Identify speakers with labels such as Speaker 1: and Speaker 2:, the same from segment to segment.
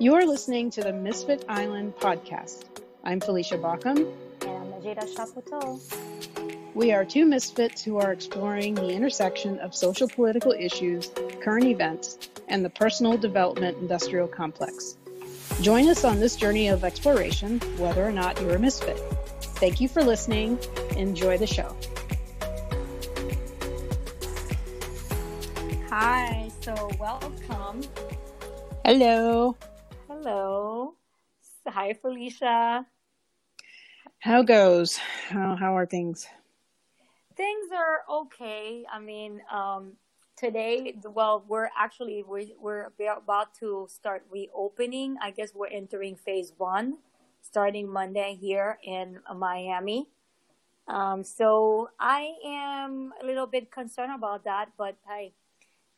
Speaker 1: You're listening to the Misfit Island podcast. I'm Felicia Baucom.
Speaker 2: And I'm Najeda Chapoteau.
Speaker 1: We are two misfits who are exploring the intersection of social political issues, current events, and the personal development industrial complex. Join us on this journey of exploration, whether or not you're a misfit. Thank you for listening. Enjoy the show.
Speaker 2: Hi, so welcome.
Speaker 1: Hello.
Speaker 2: Hello. Hi, Felicia.
Speaker 1: How goes? How, how are things?
Speaker 2: Things are okay. I mean, um, today, well, we're actually we're, we're about to start reopening. I guess we're entering phase one, starting Monday here in Miami. Um, so I am a little bit concerned about that, but I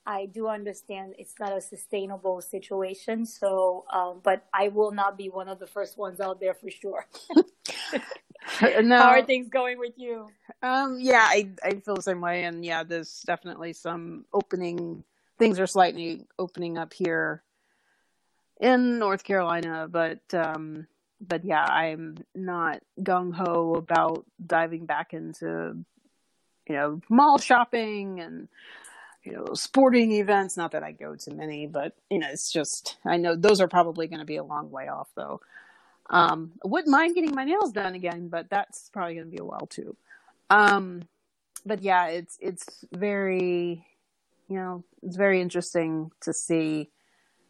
Speaker 2: I do understand it's not a sustainable situation. So, um, but I will not be one of the first ones out there for sure. no. How are things going with you?
Speaker 1: Um, yeah, I, I feel the same way. And yeah, there's definitely some opening, things are slightly opening up here in North Carolina, but, um, but yeah, I'm not gung ho about diving back into, you know, mall shopping and, you know, sporting events. Not that I go to many, but you know, it's just I know those are probably going to be a long way off, though. Um, wouldn't mind getting my nails done again, but that's probably going to be a while too. Um, but yeah, it's it's very, you know, it's very interesting to see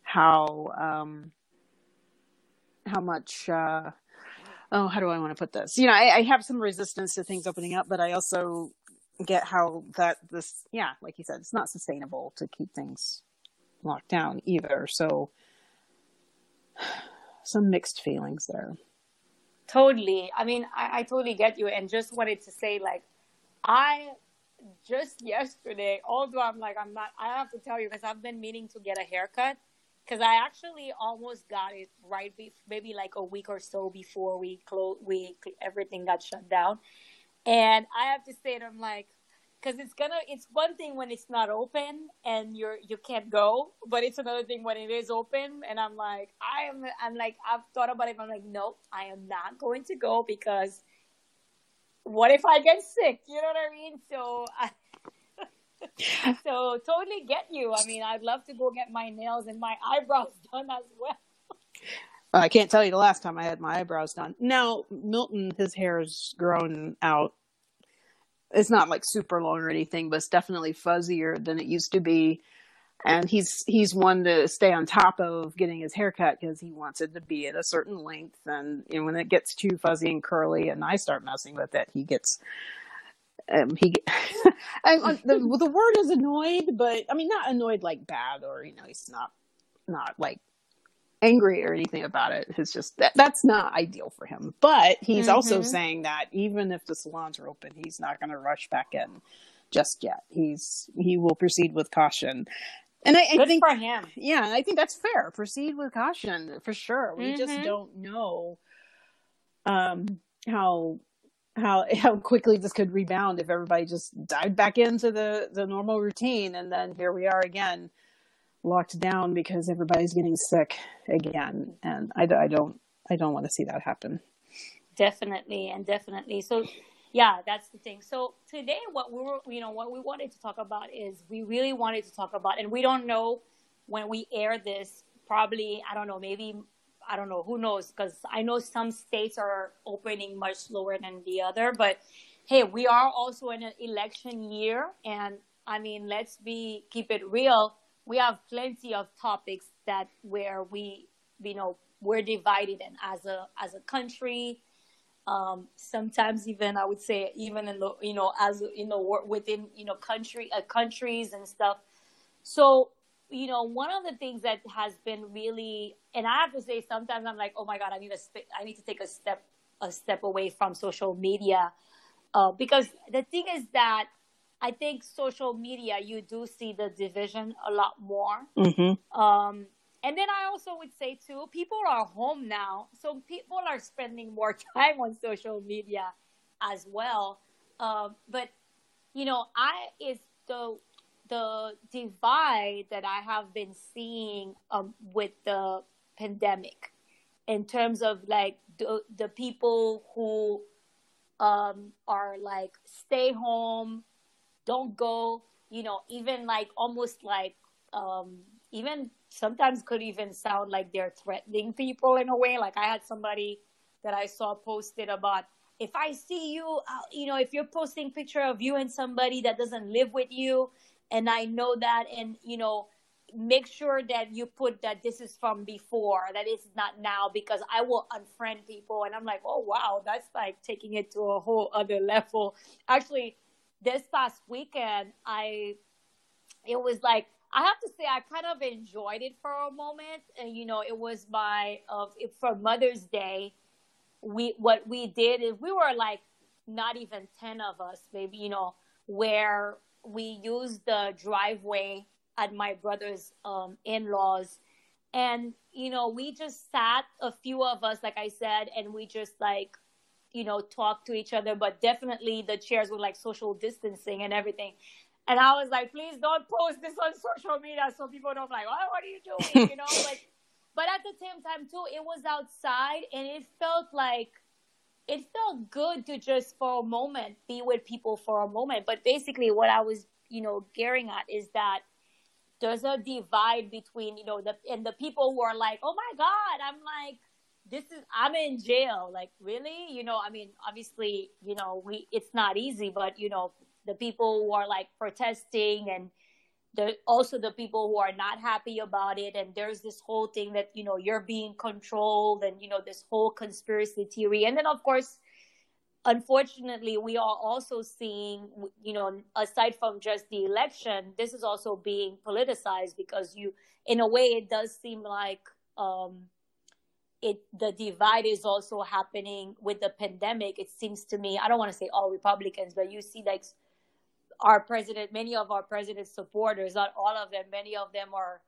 Speaker 1: how um, how much. Uh, oh, how do I want to put this? You know, I, I have some resistance to things opening up, but I also get how that this yeah like you said it's not sustainable to keep things locked down either. So some mixed feelings there.
Speaker 2: Totally. I mean I, I totally get you. And just wanted to say like i just yesterday although i'm like i'm not i have to tell you because i've been meaning to get a haircut because i actually almost got it right be- maybe like a week or so before we close we everything got shut down and I have to say, I'm like, because it's gonna, it's one thing when it's not open and you're you can't go, but it's another thing when it is open, and I'm like, I am, I'm like, I've thought about it. I'm like, nope, I am not going to go because what if I get sick? You know what I mean? So. I, so totally get you. I mean, I'd love to go get my nails and my eyebrows done as well.
Speaker 1: I can't tell you the last time I had my eyebrows done. Now, Milton, his hair's grown out. It's not like super long or anything, but it's definitely fuzzier than it used to be. And he's he's one to stay on top of getting his hair cut because he wants it to be at a certain length. And you know, when it gets too fuzzy and curly, and I start messing with it, he gets um, he I, the the word is annoyed, but I mean not annoyed like bad or you know he's not not like angry or anything about it. It's just that that's not ideal for him. But he's mm-hmm. also saying that even if the salons are open, he's not going to rush back in just yet. He's he will proceed with caution. And I,
Speaker 2: I
Speaker 1: think
Speaker 2: for him.
Speaker 1: Yeah, I think that's fair. Proceed with caution for sure. We mm-hmm. just don't know um how how how quickly this could rebound if everybody just dived back into the the normal routine and then here we are again locked down because everybody's getting sick again, and I, I don't I don't want to see that happen.
Speaker 2: Definitely and definitely. So yeah, that's the thing. So today, what we were you know what we wanted to talk about is we really wanted to talk about, and we don't know when we air this. Probably I don't know maybe I don't know who knows because I know some states are opening much slower than the other, but hey, we are also in an election year, and I mean, let's be keep it real we have plenty of topics that where we you know we're divided and as a as a country. Um, sometimes even i would say even in the you know as you know within you know country uh, countries and stuff. So you know one of the things that has been really and i have to say sometimes i'm like oh my god i need to sp- i need to take a step a step away from social media. Uh, because the thing is that I think social media, you do see the division a lot more. Mm-hmm. Um, and then I also would say too, people are home now, so people are spending more time on social media as well. Um, but you know, I is the the divide that I have been seeing um, with the pandemic in terms of like the, the people who um, are like stay home, don't go, you know, even like almost like um, even sometimes could even sound like they're threatening people in a way. Like I had somebody that I saw posted about if I see you, uh, you know, if you're posting picture of you and somebody that doesn't live with you, and I know that, and you know, make sure that you put that this is from before, that it's not now, because I will unfriend people. And I'm like, oh, wow, that's like taking it to a whole other level. Actually, this past weekend, I, it was like, I have to say, I kind of enjoyed it for a moment. And, you know, it was my, uh, for Mother's Day, we, what we did is we were like not even 10 of us, maybe, you know, where we used the driveway at my brother's um, in-laws and you know we just sat a few of us like i said and we just like you know talk to each other but definitely the chairs were like social distancing and everything. And i was like please don't post this on social media so people don't like oh, what are you doing? You know like but at the same time too it was outside and it felt like it felt good to just for a moment be with people for a moment. But basically what i was you know gearing at is that there's a divide between you know the and the people who are like oh my god i'm like this is i'm in jail. Like really? You know i mean obviously you know we it's not easy but you know the people who are like protesting and the also the people who are not happy about it and there's this whole thing that you know you're being controlled and you know this whole conspiracy theory. And then of course unfortunately, we are also seeing, you know, aside from just the election, this is also being politicized because you, in a way, it does seem like um, it the divide is also happening with the pandemic. It seems to me, I don't want to say all Republicans, but you see like our president, many of our president's supporters, not all of them, many of them are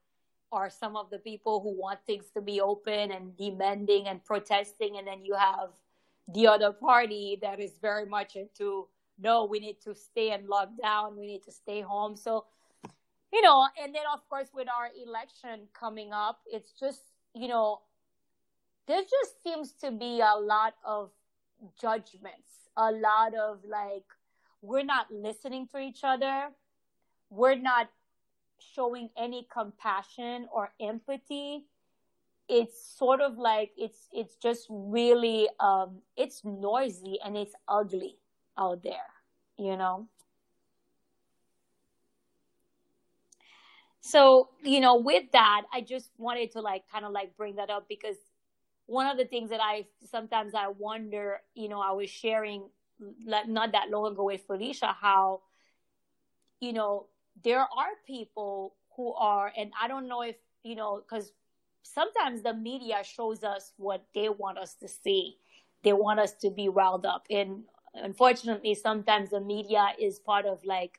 Speaker 2: are some of the people who want things to be open and demanding and protesting, and then you have the other party that is very much into no, we need to stay and lock down, we need to stay home. So, you know, and then of course with our election coming up, it's just, you know, there just seems to be a lot of judgments, a lot of like, we're not listening to each other. We're not showing any compassion or empathy it's sort of like it's it's just really um it's noisy and it's ugly out there you know so you know with that i just wanted to like kind of like bring that up because one of the things that i sometimes i wonder you know i was sharing not that long ago with felicia how you know there are people who are and i don't know if you know because sometimes the media shows us what they want us to see. They want us to be riled up. And unfortunately, sometimes the media is part of like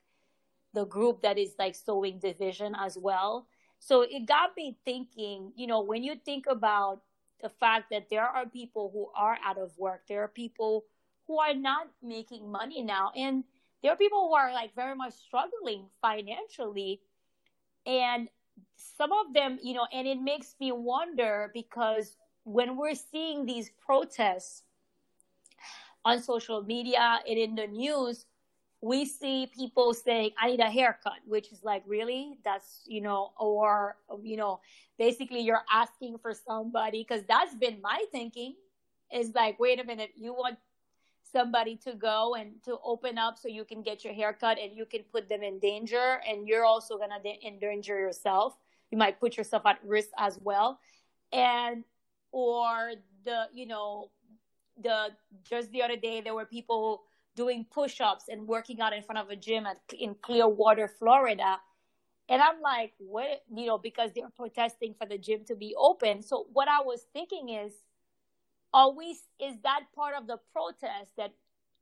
Speaker 2: the group that is like sowing division as well. So it got me thinking, you know, when you think about the fact that there are people who are out of work, there are people who are not making money now, and there are people who are like very much struggling financially. And some of them, you know, and it makes me wonder because when we're seeing these protests on social media and in the news, we see people saying, I need a haircut, which is like, really? That's, you know, or, you know, basically you're asking for somebody, because that's been my thinking is like, wait a minute, you want somebody to go and to open up so you can get your haircut and you can put them in danger and you're also going to endanger yourself you might put yourself at risk as well and or the you know the just the other day there were people doing push-ups and working out in front of a gym at, in clearwater florida. And i'm like what you know because they're protesting for the gym to be open. So what i was thinking is we is that part of the protest that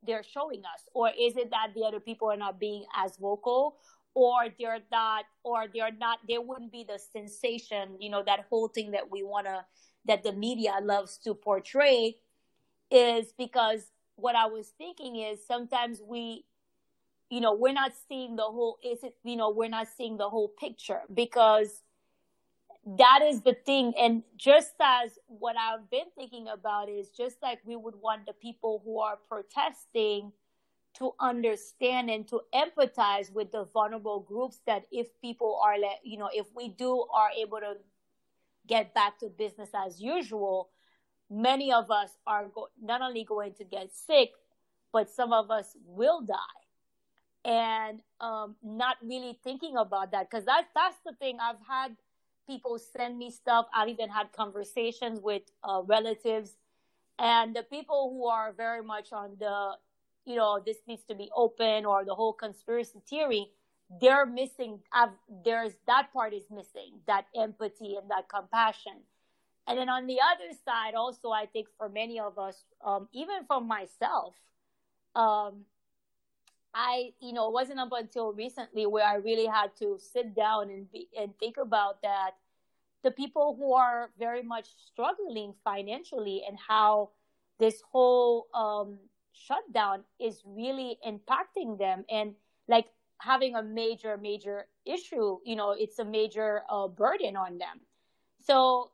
Speaker 2: they're showing us? Or is it that the other people are not being as vocal? Or they're not or they're not there wouldn't be the sensation you know that whole thing that we want to that the media loves to portray is because what i was thinking is sometimes we you know we're not seeing the whole is it you know we're not seeing the whole picture because that is the thing. And just as what I've been thinking about is just like we would want the people who are protesting to understand and to empathize with the vulnerable groups that if people are let you know if we do are able to get back to business as usual many of us are go- not only going to get sick but some of us will die. And um, not really thinking about that because that, that's the thing. I've had people send me stuff. I've even had conversations with uh, relatives. And the people who are very much on the you know, this needs to be open or the whole conspiracy theory, they're missing, there's that part is missing, that empathy and that compassion. And then on the other side, also, I think for many of us, um, even for myself, um, I, you know, it wasn't up until recently where I really had to sit down and be, and think about that. The people who are very much struggling financially and how this whole um, shutdown is really impacting them and like having a major major issue you know it's a major uh, burden on them. So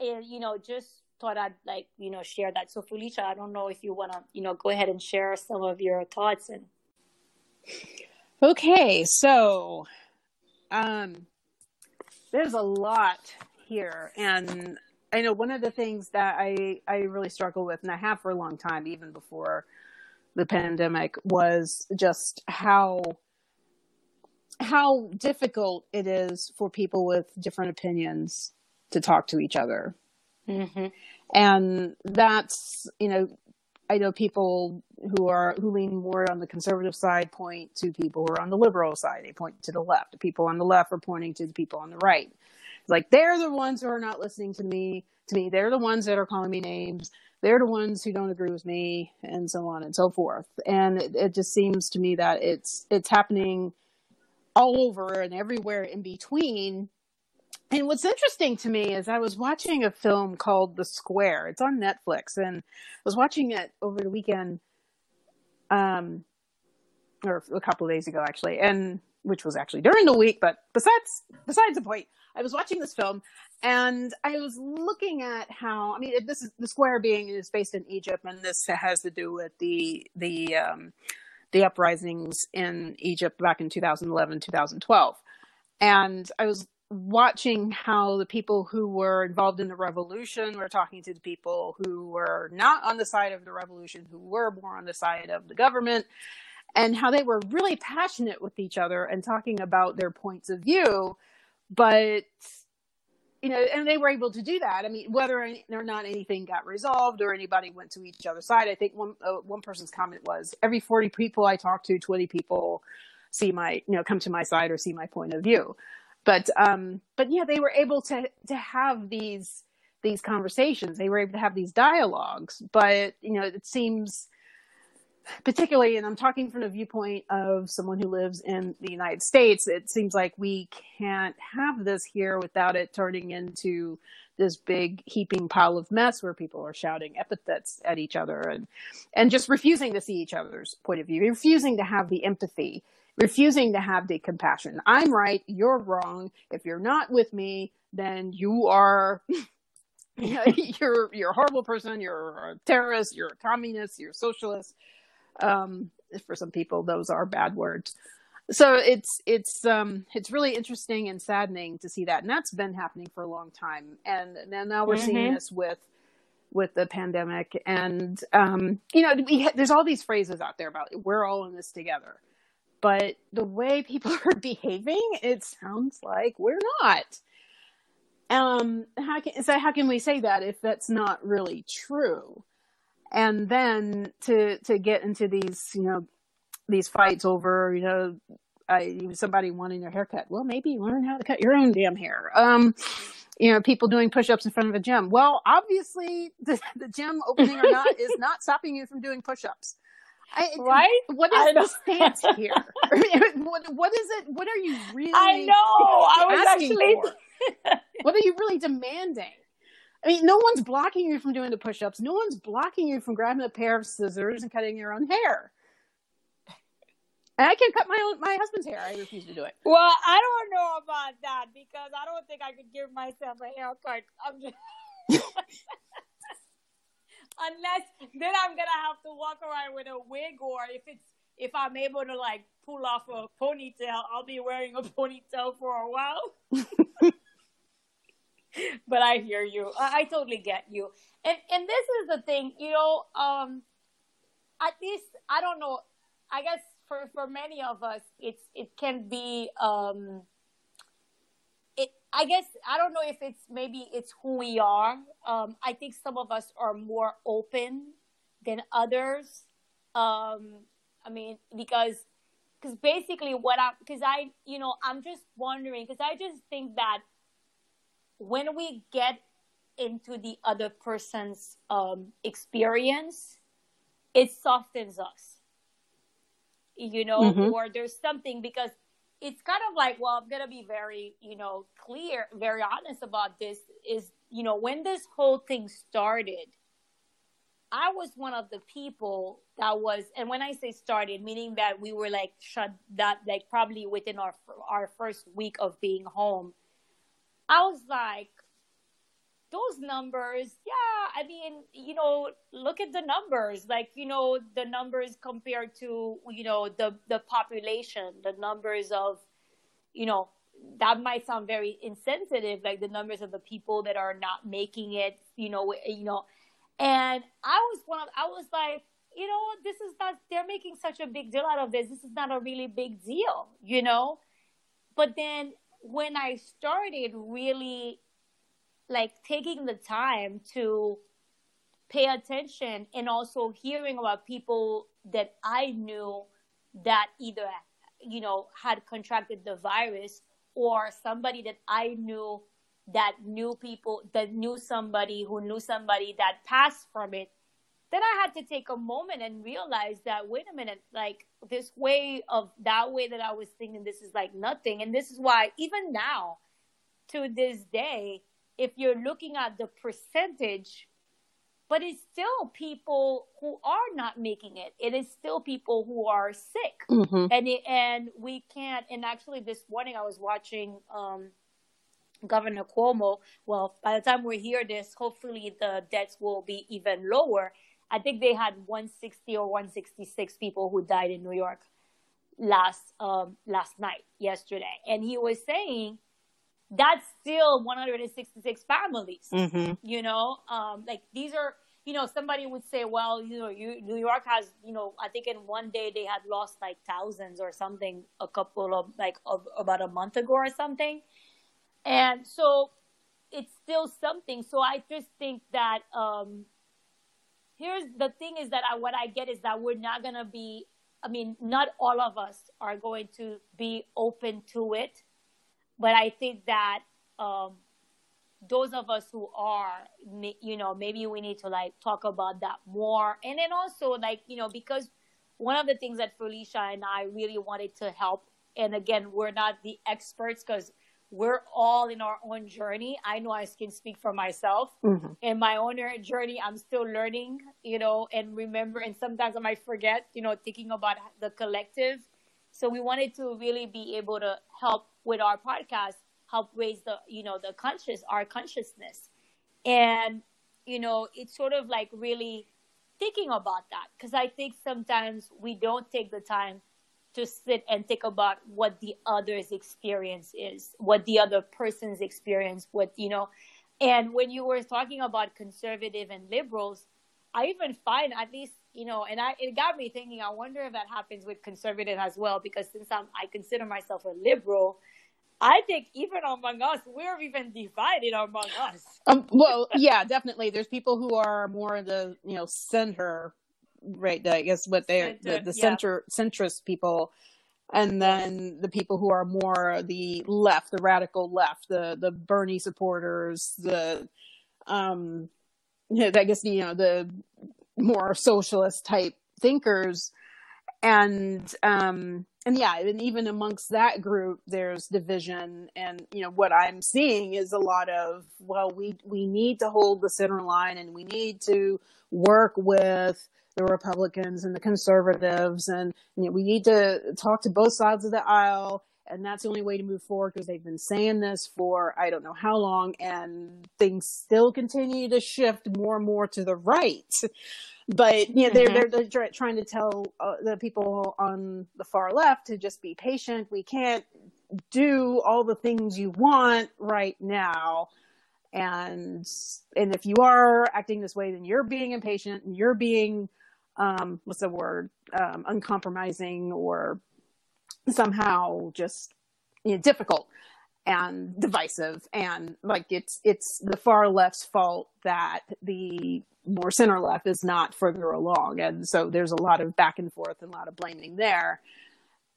Speaker 2: uh, you know just thought i'd like you know share that. So felicia i don't know if you want to you know go ahead and share some of your thoughts and
Speaker 1: okay so um there's a lot here. And I know one of the things that I I really struggle with, and I have for a long time, even before the pandemic, was just how how difficult it is for people with different opinions to talk to each other. Mm-hmm. And that's, you know, I know people who are who lean more on the conservative side point to people who are on the liberal side. They point to the left. People on the left are pointing to the people on the right. Like they're the ones who are not listening to me. To me, they're the ones that are calling me names. They're the ones who don't agree with me, and so on and so forth. And it, it just seems to me that it's it's happening all over and everywhere in between. And what's interesting to me is I was watching a film called The Square. It's on Netflix, and I was watching it over the weekend, um, or a couple of days ago actually, and which was actually during the week. But besides besides the point, I was watching this film and I was looking at how I mean this is the square being is based in Egypt and this has to do with the the um, the uprisings in Egypt back in 2011 2012 and I was watching how the people who were involved in the revolution were talking to the people who were not on the side of the revolution who were more on the side of the government and how they were really passionate with each other and talking about their points of view but you know, and they were able to do that. I mean, whether or not anything got resolved or anybody went to each other's side, I think one uh, one person's comment was, "Every forty people I talk to, twenty people see my, you know, come to my side or see my point of view." But um, but yeah, they were able to to have these these conversations. They were able to have these dialogues. But you know, it seems particularly, and I'm talking from the viewpoint of someone who lives in the United States, it seems like we can't have this here without it turning into this big heaping pile of mess where people are shouting epithets at each other and and just refusing to see each other's point of view, refusing to have the empathy, refusing to have the compassion. I'm right, you're wrong. If you're not with me, then you are you're you're a horrible person, you're a terrorist, you're a communist, you're a socialist um, for some people, those are bad words. So it's it's um, it's really interesting and saddening to see that, and that's been happening for a long time. And, and now we're mm-hmm. seeing this with with the pandemic, and um, you know, we, there's all these phrases out there about we're all in this together, but the way people are behaving, it sounds like we're not. Um, how can so how can we say that if that's not really true? and then to to get into these you know these fights over you know I, somebody wanting their haircut well maybe you learn how to cut your own damn hair um you know people doing push-ups in front of a gym well obviously the, the gym opening or not is not stopping you from doing push-ups
Speaker 2: I, right?
Speaker 1: What is the stance here? what, what is it? What are you really?
Speaker 2: I know. I was actually.
Speaker 1: what are you really demanding? I mean, no one's blocking you from doing the push ups. No one's blocking you from grabbing a pair of scissors and cutting your own hair. And I can cut my own my husband's hair. I refuse to do it.
Speaker 2: Well, I don't know about that because I don't think I could give myself a haircut. I'm just unless then I'm gonna have to walk around with a wig, or if it's if I'm able to like pull off a ponytail, I'll be wearing a ponytail for a while. but I hear you. I, I, totally get you. And and this is the thing, you know. Um, at least I don't know. I guess for for many of us, it's it can be. Um. I guess I don't know if it's maybe it's who we are. Um, I think some of us are more open than others. Um, I mean, because because basically what I because I you know I'm just wondering because I just think that when we get into the other person's um, experience, it softens us. You know, mm-hmm. or there's something because it's kind of like, well, I'm gonna be very, you know, clear, very honest about this. Is you know, when this whole thing started, I was one of the people that was, and when I say started, meaning that we were like shut that, like probably within our our first week of being home, I was like, those numbers, yeah, I mean, you know, look at the numbers, like you know, the numbers compared to you know the the population, the numbers of, you know, that might sound very insensitive, like the numbers of the people that are not making it, you know, you know and I was one of, I was like, you know, this is not, they're making such a big deal out of this. This is not a really big deal, you know? But then when I started really like taking the time to pay attention and also hearing about people that I knew that either, you know, had contracted the virus or somebody that I knew that knew people, that knew somebody who knew somebody that passed from it, then I had to take a moment and realize that, wait a minute, like this way of that way that I was thinking, this is like nothing. And this is why, even now, to this day, if you're looking at the percentage, but it's still people who are not making it. It is still people who are sick, mm-hmm. and it, and we can't. And actually, this morning I was watching um, Governor Cuomo, well, by the time we hear this, hopefully the deaths will be even lower. I think they had 160 or 166 people who died in New York last um, last night, yesterday, and he was saying that's still 166 families. Mm-hmm. You know, um, like these are. You know, somebody would say, well, you know, you, New York has, you know, I think in one day they had lost like thousands or something a couple of like of, about a month ago or something and so it's still something. So I just think that um, here's the thing is that I, what I get is that we're not going to be, I mean, not all of us are going to be open to it. But I think that um, those of us who are, you know, maybe we need to like talk about that more. And then also, like, you know, because one of the things that Felicia and I really wanted to help, and again, we're not the experts because we're all in our own journey. I know I can speak for myself. Mm-hmm. In my own journey, I'm still learning, you know, and remember, and sometimes I might forget, you know, thinking about the collective. So we wanted to really be able to help with our podcast, help raise the, you know, the conscious, our consciousness. And, you know, it's sort of like really thinking about that because I think sometimes we don't take the time to sit and think about what the other's experience is, what the other person's experience, what, you know. And when you were talking about conservative and liberals, I even find at least, you know, and I, it got me thinking, I wonder if that happens with conservative as well, because since I'm, I consider myself a liberal, I think even among us, we're even divided among us.
Speaker 1: Um, well, yeah, definitely. There's people who are more the, you know, center right i guess what they're the, the center yeah. centrist people and then the people who are more the left the radical left the the bernie supporters the um i guess you know the more socialist type thinkers and um and yeah and even amongst that group there's division and you know what i'm seeing is a lot of well we we need to hold the center line and we need to work with the Republicans and the conservatives, and you know, we need to talk to both sides of the aisle. And that's the only way to move forward because they've been saying this for I don't know how long, and things still continue to shift more and more to the right. But you know, they're, mm-hmm. they're, they're trying to tell uh, the people on the far left to just be patient. We can't do all the things you want right now and and if you are acting this way then you're being impatient and you're being um what's the word um uncompromising or somehow just you know, difficult and divisive. And like it's it's the far left's fault that the more center left is not further along. And so there's a lot of back and forth and a lot of blaming there.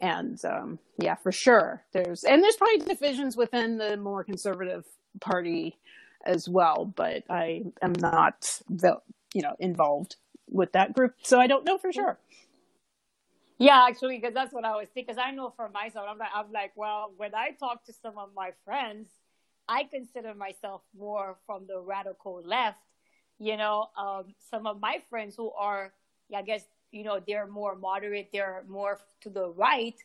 Speaker 1: And um, yeah, for sure, there's and there's probably divisions within the more conservative party as well, but I am not the you know involved with that group, so I don't know for sure.
Speaker 2: Yeah, actually, because that's what I was thinking. Because I know for myself, I'm like, I'm like, well, when I talk to some of my friends, I consider myself more from the radical left. You know, um, some of my friends who are, I guess, you know, they're more moderate, they're more to the right,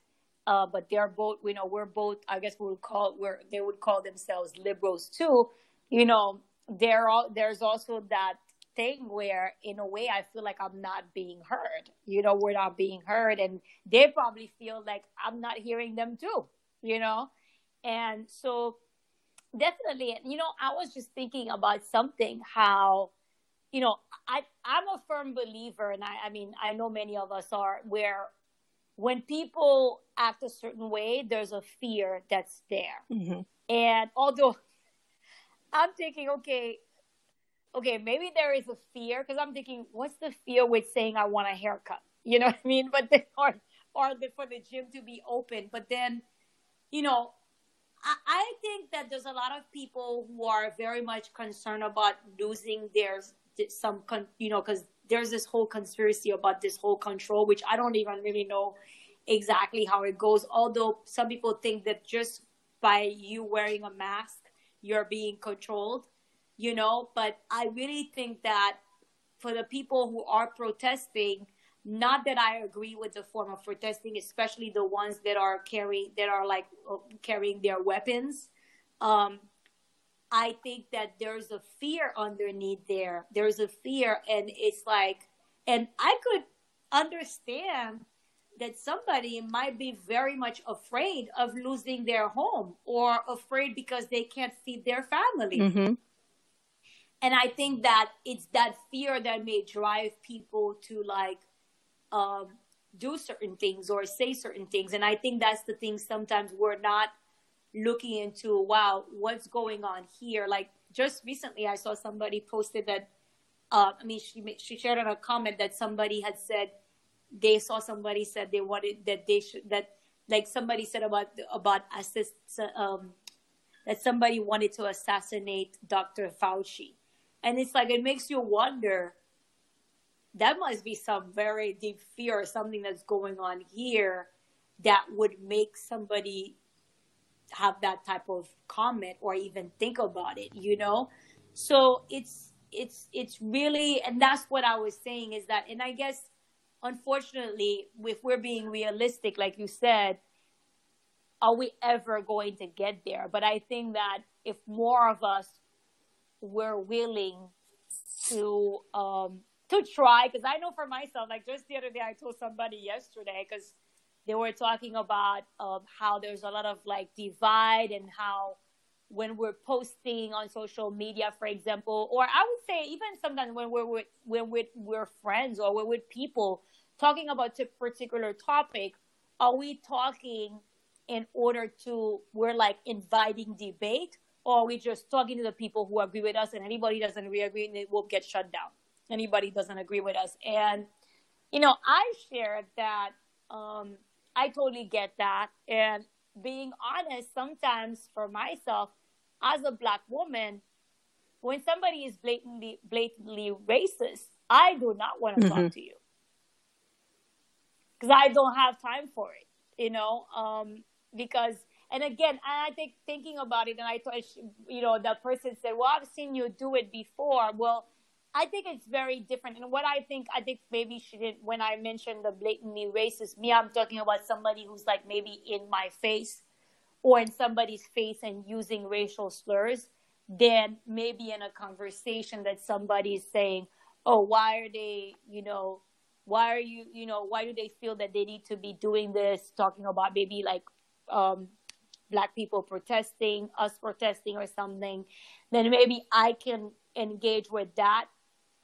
Speaker 2: uh, but they're both, you know, we're both, I guess we would call, we're, they would call themselves liberals too. You know, there all, there's also that thing where in a way I feel like I'm not being heard. You know, we're not being heard and they probably feel like I'm not hearing them too, you know? And so definitely, you know, I was just thinking about something, how, you know, I, I'm a firm believer, and I, I mean, I know many of us are, where when people act a certain way, there's a fear that's there. Mm-hmm. And although I'm thinking, okay, okay, maybe there is a fear because I'm thinking, what's the fear with saying I want a haircut? You know what I mean? But then, or or the, for the gym to be open. But then, you know, I, I think that there's a lot of people who are very much concerned about losing their some, con, you know, because there's this whole conspiracy about this whole control, which I don't even really know exactly how it goes. Although some people think that just by you wearing a mask, you're being controlled you know, but I really think that for the people who are protesting, not that I agree with the form of protesting, especially the ones that are carrying, that are like uh, carrying their weapons. Um, I think that there's a fear underneath there. There's a fear, and it's like, and I could understand that somebody might be very much afraid of losing their home or afraid because they can't feed their family. Mm-hmm. And I think that it's that fear that may drive people to like um, do certain things or say certain things. And I think that's the thing sometimes we're not looking into, wow, what's going on here? Like just recently, I saw somebody posted that, uh, I mean, she, she shared on a comment that somebody had said, they saw somebody said they wanted that they should, that like somebody said about, about assist, um, that somebody wanted to assassinate Dr. Fauci. And it's like, it makes you wonder that must be some very deep fear or something that's going on here that would make somebody have that type of comment or even think about it, you know? So it's, it's, it's really, and that's what I was saying is that, and I guess, unfortunately, if we're being realistic, like you said, are we ever going to get there? But I think that if more of us were willing to um, to try because I know for myself, like just the other day, I told somebody yesterday because they were talking about um, how there's a lot of like divide and how when we're posting on social media, for example, or I would say even sometimes when we're with when we're, we're friends or we're with people talking about a particular topic, are we talking in order to we're like inviting debate or we just talking to the people who agree with us and anybody doesn't agree and it will get shut down. Anybody doesn't agree with us. And you know i shared that um, i totally get that. And being honest sometimes for myself as a black woman when somebody is blatantly blatantly racist i do not want to mm-hmm. talk to you. Because i don't have time for it you know? Um, because and again, I think thinking about it, and I thought, you know, that person said, "Well, I've seen you do it before." Well, I think it's very different. And what I think, I think maybe she did when I mentioned the blatantly racist. Me, I'm talking about somebody who's like maybe in my face or in somebody's face and using racial slurs. Then maybe in a conversation that somebody's saying, "Oh, why are they, you know, why are you, you know, why do they feel that they need to be doing this?" Talking about maybe like um, black people protesting, us protesting, or something. Then maybe I can engage with that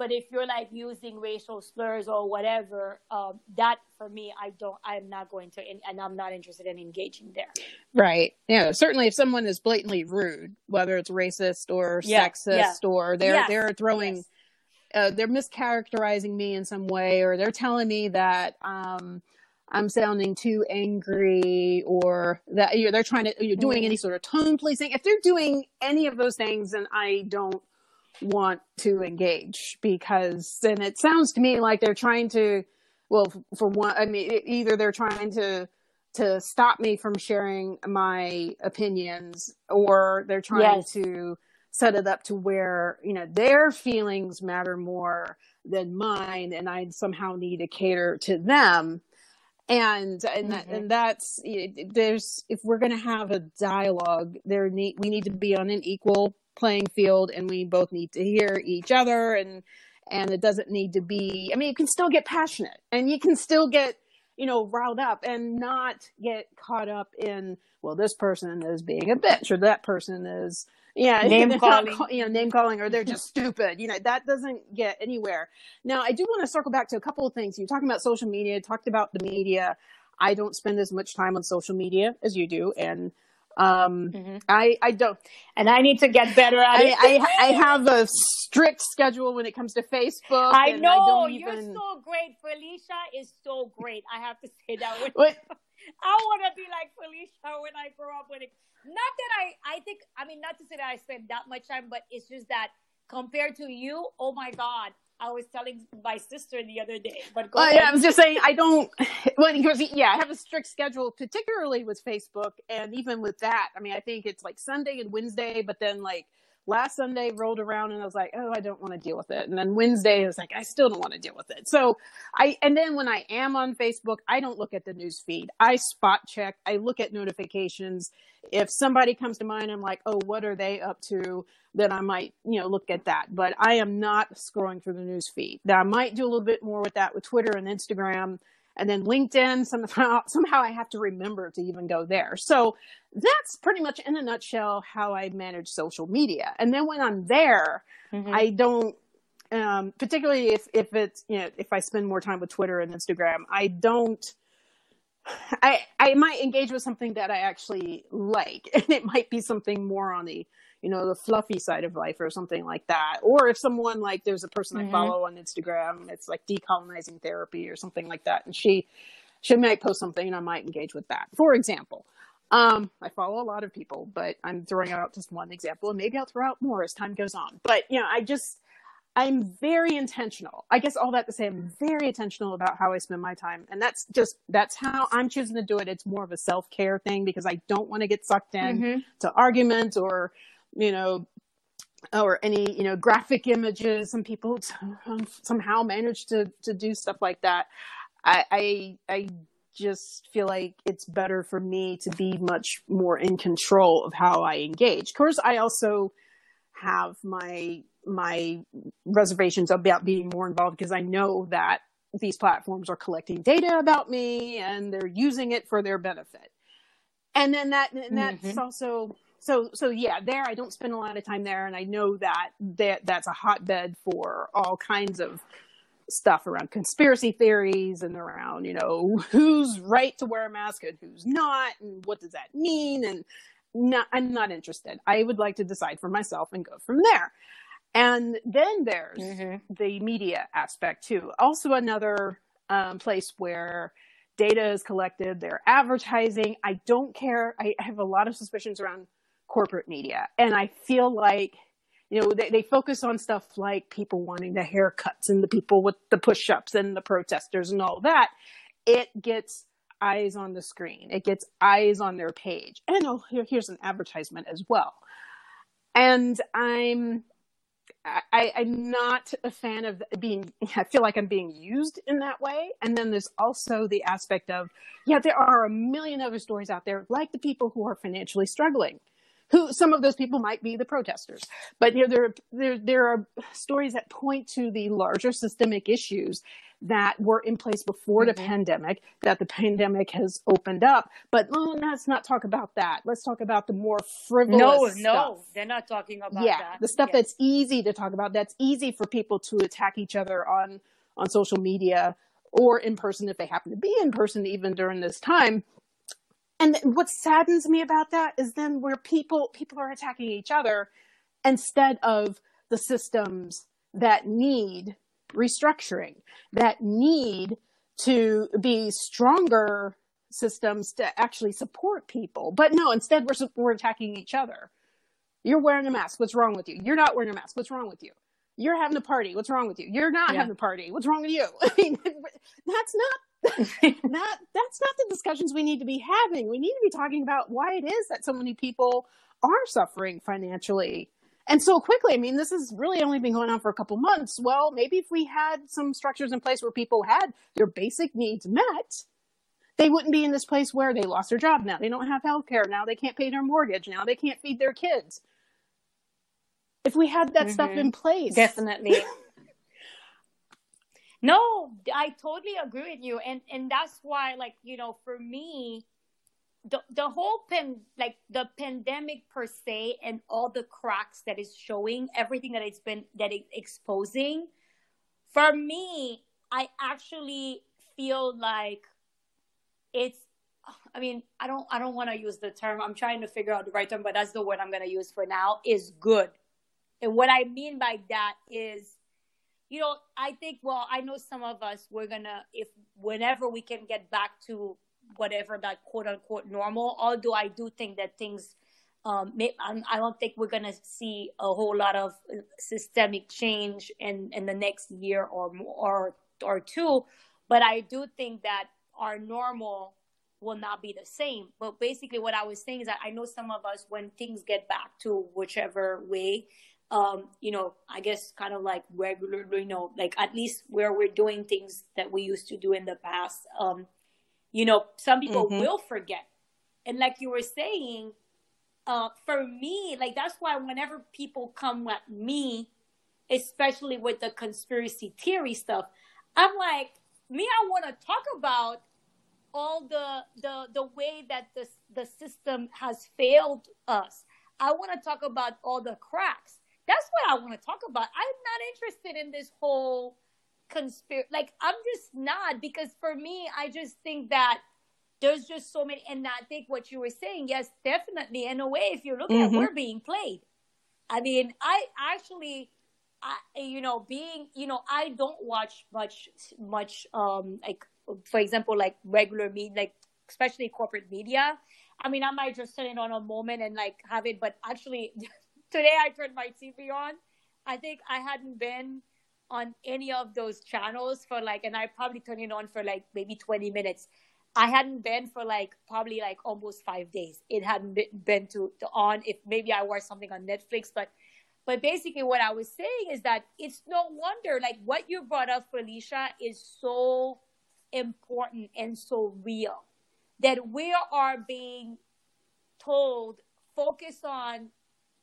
Speaker 2: but if you're like using racial slurs or whatever, um, that for me, I don't, I'm not going to, and I'm not interested in engaging there.
Speaker 1: Right. Yeah. Certainly, if someone is blatantly rude, whether it's racist or yeah. sexist, yeah. or they're yes. they're throwing, yes. uh, they're mischaracterizing me in some way, or they're telling me that. Um, I'm sounding too angry or that you know, they're trying to you're doing mm. any sort of tone policing. If they're doing any of those things, then I don't want to engage because then it sounds to me like they're trying to well for one i mean either they're trying to to stop me from sharing my opinions or they're trying yes. to set it up to where you know their feelings matter more than mine and i somehow need to cater to them and and mm-hmm. that, and that's there's if we're going to have a dialogue there need we need to be on an equal playing field and we both need to hear each other and and it doesn't need to be i mean you can still get passionate and you can still get you know riled up and not get caught up in well this person is being a bitch or that person is yeah
Speaker 2: name calling
Speaker 1: you know name calling or they're just stupid you know that doesn't get anywhere now i do want to circle back to a couple of things you're talking about social media talked about the media i don't spend as much time on social media as you do and um, mm-hmm. I I don't,
Speaker 2: and I need to get better at
Speaker 1: I,
Speaker 2: it.
Speaker 1: I, I have a strict schedule when it comes to Facebook.
Speaker 2: I know I you're so great. Felicia is so great. I have to say that. When, I want to be like Felicia when I grow up. When it, not that I I think I mean not to say that I spend that much time, but it's just that compared to you, oh my god, I was telling my sister the other day. But
Speaker 1: go uh, yeah, I was just saying I don't. Well, because yeah, I have a strict schedule, particularly with Facebook, and even with that, I mean, I think it's like Sunday and Wednesday, but then like last Sunday rolled around and I was like, oh, I don't want to deal with it. And then Wednesday I was like, I still don't want to deal with it. So I, and then when I am on Facebook, I don't look at the news feed. I spot check. I look at notifications. If somebody comes to mind, I'm like, oh, what are they up to? Then I might, you know, look at that. But I am not scrolling through the news feed. Now I might do a little bit more with that with Twitter and Instagram and then LinkedIn somehow somehow I have to remember to even go there. So that's pretty much in a nutshell how I manage social media. And then when I'm there, mm-hmm. I don't um, particularly if if it's you know if I spend more time with Twitter and Instagram, I don't. I I might engage with something that I actually like, and it might be something more on the you know, the fluffy side of life or something like that. Or if someone like there's a person mm-hmm. I follow on Instagram, it's like decolonizing therapy or something like that, and she she might post something and I might engage with that. For example. Um, I follow a lot of people, but I'm throwing out just one example and maybe I'll throw out more as time goes on. But you know, I just I'm very intentional. I guess all that to say, I'm very intentional about how I spend my time. And that's just, that's how I'm choosing to do it. It's more of a self care thing because I don't want to get sucked in mm-hmm. to argument or you know, or any you know graphic images. Some people somehow manage to to do stuff like that. I, I I just feel like it's better for me to be much more in control of how I engage. Of course, I also have my my reservations about being more involved because I know that these platforms are collecting data about me and they're using it for their benefit. And then that and that's mm-hmm. also so so yeah there i don't spend a lot of time there and i know that that that's a hotbed for all kinds of stuff around conspiracy theories and around you know who's right to wear a mask and who's not and what does that mean and not, i'm not interested. I would like to decide for myself and go from there. And then there's mm-hmm. the media aspect too. Also another um, place where data is collected they're advertising. I don't care. I have a lot of suspicions around corporate media. And I feel like, you know, they, they focus on stuff like people wanting the haircuts and the people with the push ups and the protesters and all that. It gets eyes on the screen, it gets eyes on their page. And oh, here, here's an advertisement as well. And I'm, I, I'm not a fan of being, I feel like I'm being used in that way. And then there's also the aspect of, yeah, there are a million other stories out there, like the people who are financially struggling. Who some of those people might be the protesters, but you know there there there are stories that point to the larger systemic issues that were in place before mm-hmm. the pandemic that the pandemic has opened up. But oh, let's not talk about that. Let's talk about the more frivolous. No, stuff. no,
Speaker 2: they're not talking about
Speaker 1: yeah,
Speaker 2: that.
Speaker 1: the stuff yes. that's easy to talk about. That's easy for people to attack each other on on social media or in person if they happen to be in person even during this time. And what saddens me about that is then where people people are attacking each other instead of the systems that need restructuring that need to be stronger systems to actually support people. But no, instead we're, we're attacking each other. You're wearing a mask. What's wrong with you? You're not wearing a mask. What's wrong with you? You're having a party. What's wrong with you? You're not yeah. having a party. What's wrong with you? I mean, that's not that that's not the discussions we need to be having. We need to be talking about why it is that so many people are suffering financially and so quickly. I mean, this has really only been going on for a couple months. Well, maybe if we had some structures in place where people had their basic needs met, they wouldn't be in this place where they lost their job now. They don't have health care. Now they can't pay their mortgage. Now they can't feed their kids. If we had that mm-hmm. stuff in place.
Speaker 2: Definitely. No, I totally agree with you. And and that's why, like, you know, for me, the the whole pen like the pandemic per se and all the cracks that is showing everything that it's been that it's exposing for me i actually feel like it's i mean i don't i don't want to use the term i'm trying to figure out the right term but that's the word i'm going to use for now is good and what i mean by that is you know i think well i know some of us we're gonna if whenever we can get back to whatever that quote unquote normal. Although I do think that things, um, may, I don't think we're gonna see a whole lot of systemic change in in the next year or more or or two. But I do think that our normal will not be the same. But basically, what I was saying is that I know some of us, when things get back to whichever way, um, you know, I guess kind of like regularly, you know, like at least where we're doing things that we used to do in the past. Um, you know, some people mm-hmm. will forget. And like you were saying, uh, for me, like that's why whenever people come at me, especially with the conspiracy theory stuff, I'm like, me, I want to talk about all the the the way that the the system has failed us. I want to talk about all the cracks. That's what I want to talk about. I'm not interested in this whole conspiracy. Like I'm just not because for me, I just think that there's just so many. And I think what you were saying, yes, definitely. In a way, if you look mm-hmm. at, we're being played. I mean, I actually, I, you know, being, you know, I don't watch much, much, um, like, for example, like regular media, like especially corporate media. I mean, I might just turn it on a moment and like have it, but actually, today I turned my TV on. I think I hadn't been on any of those channels for like, and I probably turned it on for like maybe 20 minutes. I hadn't been for like probably like almost five days. It hadn't been to, to on. If maybe I watched something on Netflix, but but basically what I was saying is that it's no wonder like what you brought up, Felicia, is so important and so real that we are being told focus on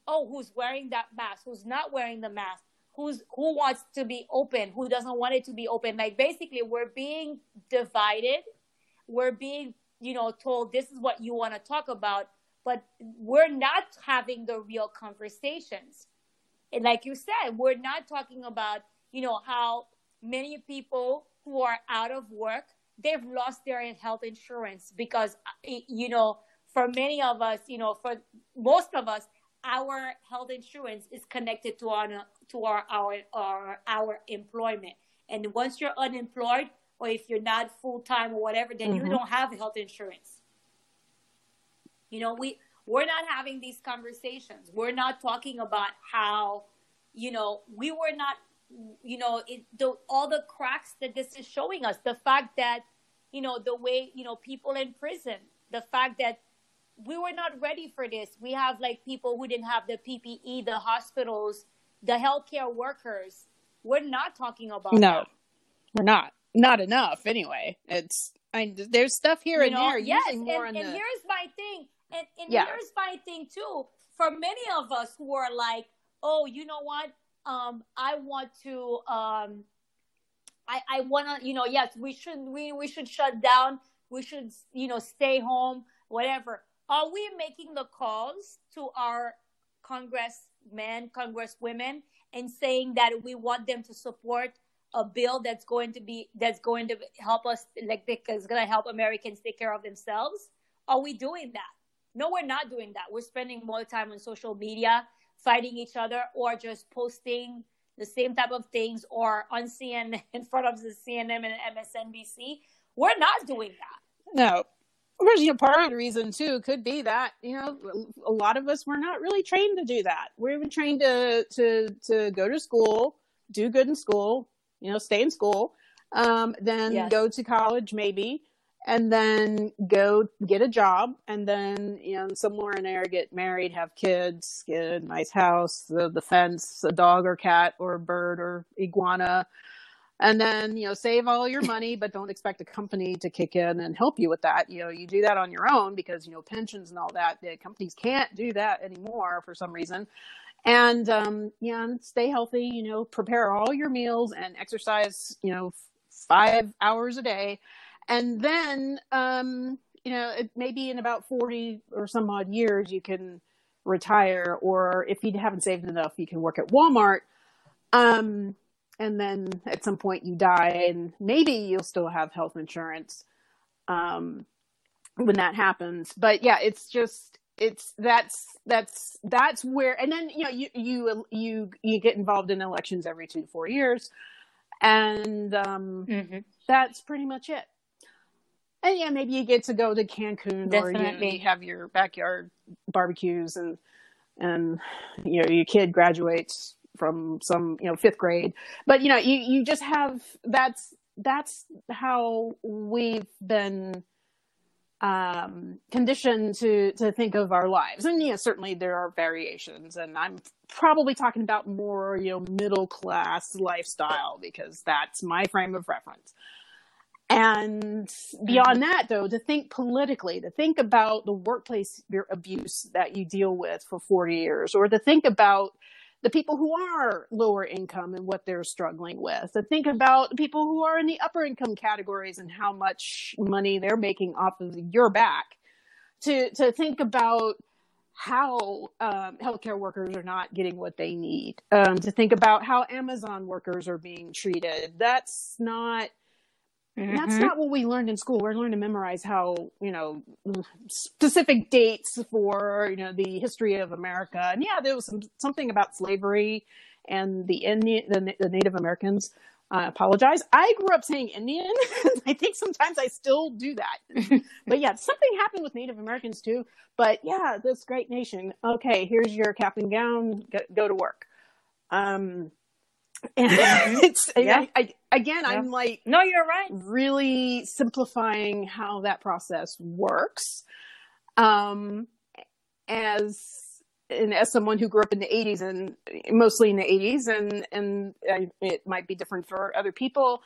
Speaker 2: oh who's wearing that mask, who's not wearing the mask, who's who wants to be open, who doesn't want it to be open. Like basically, we're being divided. We're being, you know, told this is what you want to talk about, but we're not having the real conversations. And like you said, we're not talking about, you know, how many people who are out of work they've lost their health insurance because, you know, for many of us, you know, for most of us, our health insurance is connected to our to our our our, our employment. And once you're unemployed, or if you're not full time or whatever, then mm-hmm. you don't have health insurance. You know, we we're not having these conversations. We're not talking about how, you know, we were not, you know, it, the, all the cracks that this is showing us. The fact that, you know, the way, you know, people in prison, the fact that we were not ready for this. We have like people who didn't have the PPE, the hospitals, the healthcare workers, we're not talking about
Speaker 1: no,
Speaker 2: that.
Speaker 1: we're not. Not enough, anyway. It's I, there's stuff here
Speaker 2: You
Speaker 1: and
Speaker 2: know?
Speaker 1: there.
Speaker 2: Yes, and, and
Speaker 1: the
Speaker 2: here's my thing, and, and
Speaker 1: Yeah.
Speaker 2: here's my thing too. For many of us who are like, oh, you know what? Um, I want to. Um, I I want to. You know, yes, we should. We we should shut down. We should. You know, stay home. Whatever. Are we making the calls to our congressmen, congresswomen, and saying that we want them to support a bill that's going to be that's going to help us like is going to help Americans take care of themselves? Are we doing that? No, we're not doing that. We're spending more time on social media fighting each other or just posting the same type of things or on CNN in front of the CNN and MSNBC. We're not doing that.
Speaker 1: No. Of course, you know, part of the reason too could be that you know a lot of us were not really trained to do that. We were trained to to to go to school, do good in school, you know, stay in school, um, then
Speaker 2: Yes.
Speaker 1: go to college maybe, and then go get a job, and then you know somewhere in there get married, have kids, get a nice house, the, the fence, a dog or cat or a bird or iguana, and then you know save all your money but don't expect a company to kick in and help you with that. You know you do that on your own because you know pensions and all that the companies can't do that anymore for some reason. And um yeah and stay healthy you know prepare all your meals and exercise you know five hours a day. And then um you know maybe in about 40 or some odd years you can retire or if you haven't saved enough you can work at walmart. Um and then at some point you die and maybe you'll still have health insurance um when that happens but yeah it's just it's that's that's that's where and then you know you you you you get involved in elections every two to four years and um
Speaker 2: Mm-hmm.
Speaker 1: that's pretty much it and yeah maybe you get to go to cancun or you,
Speaker 2: Definitely.
Speaker 1: you have your backyard barbecues and and you know your kid graduates from some you know fifth grade. But you know you you just have that's that's how we've been um conditioned to to think of our lives. And yeah certainly there are variations. And i'm probably talking about more you know middle class lifestyle because that's my frame of reference. And beyond that though to think politically to think about the workplace abuse that you deal with for 40 years or to think about the people who are lower income and what they're struggling with. To think about the people who are in the upper income categories and how much money they're making off of your back. To to think about how um, healthcare workers are not getting what they need. Um, to think about how amazon workers are being treated. That's not that's
Speaker 2: Mm-hmm.
Speaker 1: not what we learned in school. We're learning to memorize how, you know, specific dates for, you know, the history of America. And yeah, there was some, something about slavery and the Indian, the, the Native Americans. I apologize. I grew up saying Indian. I think sometimes I still do that. but yeah, something happened with Native Americans too. But yeah, this great nation. Okay, here's your cap and gown. Go, go to work. Um, and it's
Speaker 2: Yeah.
Speaker 1: I, I, again,
Speaker 2: Yeah.
Speaker 1: I'm like
Speaker 2: No, you're right.
Speaker 1: really simplifying how that process works. Um, as and as someone who grew up in the 80s and mostly in the 80s, and and I, it might be different for other people,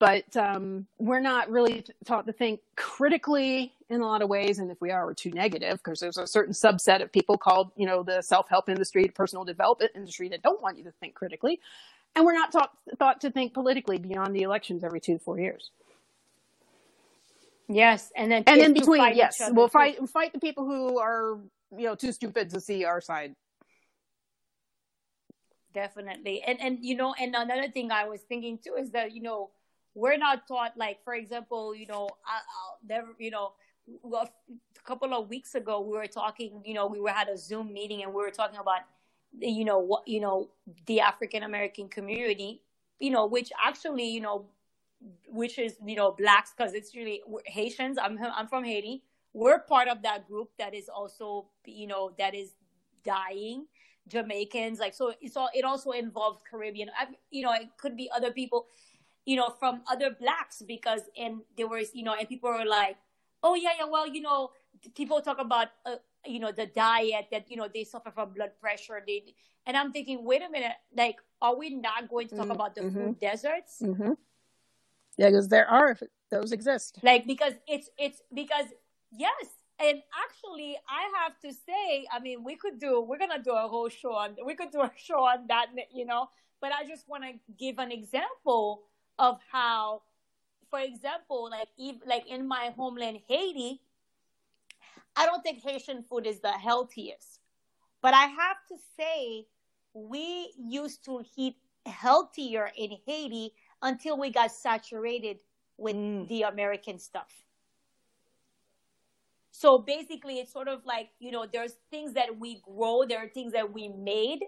Speaker 1: but um, we're not really taught to think critically in a lot of ways. And if we are, we're too negative because there's a certain subset of people called, you know, the self help industry, the personal development industry that don't want you to think critically. And we're not taught, thought to think politically beyond the elections every two to four years.
Speaker 2: Yes, and then
Speaker 1: And in between, yes, we'll
Speaker 2: too.
Speaker 1: fight fight the people who are you know too stupid to see our side.
Speaker 2: definitely and and you know and another thing i was thinking too is that you know we're not taught like for example you know I, i'll never you know a couple of weeks ago we were talking you know we were had a zoom meeting and we were talking about you know what you know the african american community you know which actually you know which is you know blacks because it's really haitians i'm i'm from haiti we're part of that group that is also you know that is dying Jamaicans, like so. It's all. It also involves Caribbean. I, you know, it could be other people, you know, from other blacks because and there was, you know, and people were like, oh yeah, yeah. Well, you know, people talk about uh, you know the diet that you know they suffer from blood pressure they and i'm thinking wait a minute like are we not going to talk mm-hmm. about the mm-hmm. food deserts
Speaker 1: mm-hmm. yeah because there are those exist
Speaker 2: like because it's it's because yes and actually i have to say i mean we could do we're gonna do a whole show on we could do a show on that you know but i just want to give an example of how for example like like in my homeland haiti I don't think Haitian food is the healthiest. But I have to say, we used to eat healthier in Haiti until we got saturated with mm. the American stuff. So basically, it's sort of like, you know, there's things that we grow, there are things that we made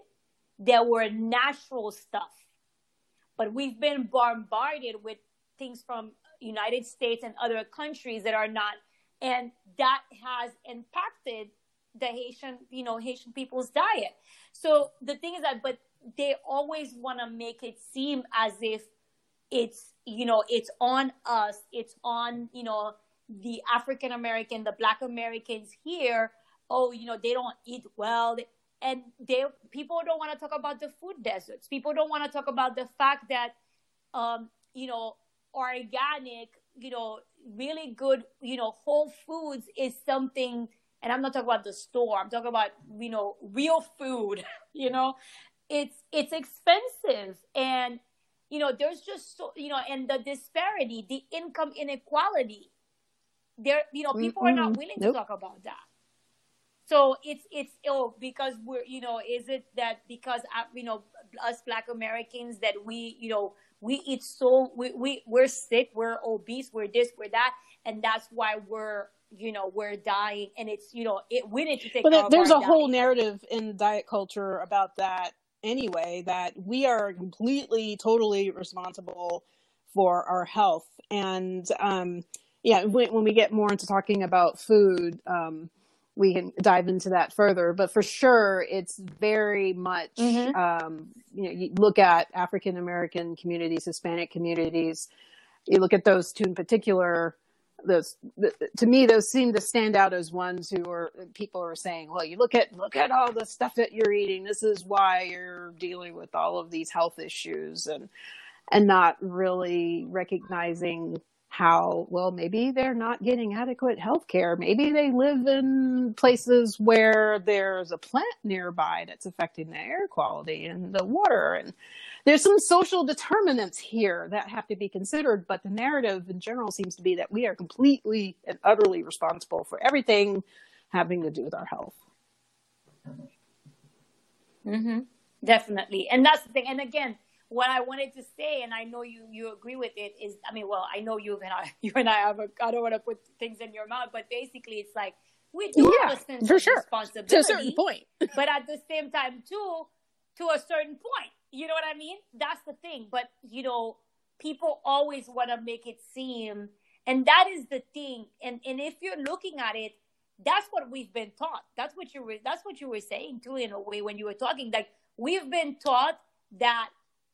Speaker 2: that were natural stuff. But we've been bombarded with things from United States and other countries that are not and that has impacted the Haitian, you know, Haitian people's diet. So the thing is that, but they always want to make it seem as if it's, you know, it's on us, it's on, you know, the African American, the Black Americans here. Oh, you know, they don't eat well. And they people don't want to talk about the food deserts. People don't want to talk about the fact that, um, you know, organic, you know, really good, you know, whole foods is something, and I'm not talking about the store. I'm talking about, you know, real food, you know, it's, it's expensive and, you know, there's just so, you know, and the disparity, the income inequality there, you know, people mm-hmm. are not willing nope. to talk about that. So it's it's oh because we're you know is it that because uh, you know us Black Americans that we you know we eat so we, we we're sick we're obese we're this we're that and that's why we're you know we're dying. And it's you know it we need to take
Speaker 1: but there's a whole narrative in diet culture about that anyway that we are completely totally responsible for our health. And um yeah when, when we get more into talking about food um we can dive into that further. But for sure, it's very much, mm-hmm. um, you know, you look at African American communities, Hispanic communities, you look at those two in particular. Those, to me, those seem to stand out as ones who are people are saying, "Well, you look at look at all the stuff that you're eating. This is why you're dealing with all of these health issues," and and not really recognizing how well maybe they're not getting adequate health care maybe they live in places where there's a plant nearby that's affecting the air quality and the water. And there's some social determinants here that have to be considered but the narrative in general seems to be that we are completely and utterly responsible for everything having to do with our health.
Speaker 2: Mm-hmm. definitely. And that's the thing. And again what I wanted to say, and I know you you agree with it, is I mean, well, I know you and I you and I have a I don't want to put things in your mouth, but basically, it's like we do yeah, have a sense for of sure. responsibility
Speaker 1: to a certain point,
Speaker 2: but at the same time, too, to a certain point. You know what I mean? That's the thing. But you know, people always want to make it seem, and that is the thing. And and if you're looking at it, that's what we've been taught. That's what you were. That's what you were saying too, in a way, when you were talking. Like we've been taught that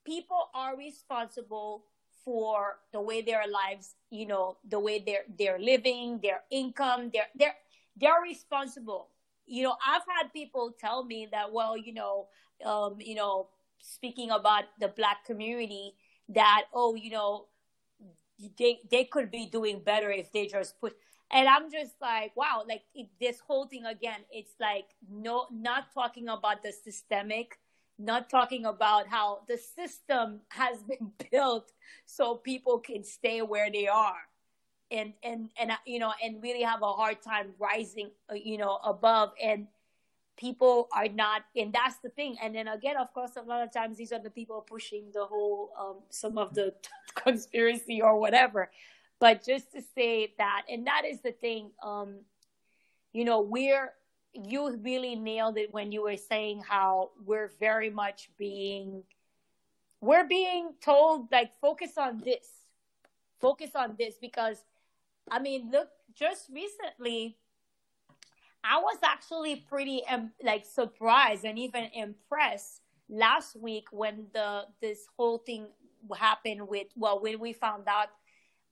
Speaker 2: people are responsible for the way their lives, you know, the way they're they're living, their income, they're they're they're responsible. You know, I've had people tell me that, well, you know, um, you know, speaking about the black community, that oh, you know, they they could be doing better if they just put. And I'm just like, wow, like it, this whole thing again. It's like no, not talking about the systemic not talking about how the system has been built so people can stay where they are. And and and you know and really have a hard time rising uh, you know above. And people are not and that's the thing. And then again of course a lot of times these are the people pushing the whole um, some of the conspiracy or whatever. But just to say that and that is the thing um you know we're you really nailed it when you were saying how we're very much being we're being told like focus on this focus on this because i mean look just recently i was actually pretty um, like surprised and even impressed last week when the this whole thing happened with well when we found out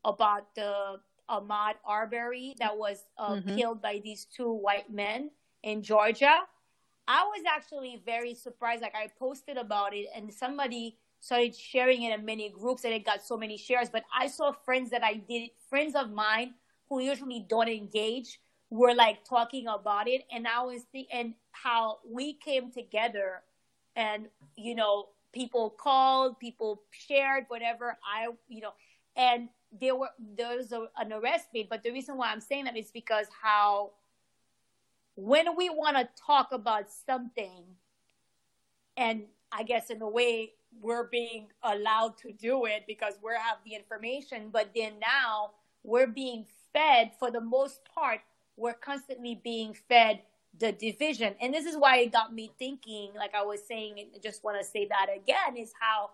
Speaker 2: about the Ahmaud Arbery that was uh, mm-hmm. killed by these two white men in Georgia. I was actually very surprised. Like I posted about it, and somebody started sharing it in many groups, and it got so many shares. But I saw friends that I did, friends of mine who usually don't engage, were like talking about it, and I was thinking and how we came together, and you know, people called, people shared, whatever. I, you know, and there were there was a, an arrest made. But the reason why I'm saying that is because how when we want to talk about something, and I guess in a way we're being allowed to do it because we have the information, but then now we're being fed for the most part, we're constantly being fed the division. And this is why it got me thinking, like I was saying, and just want to say that again, is how,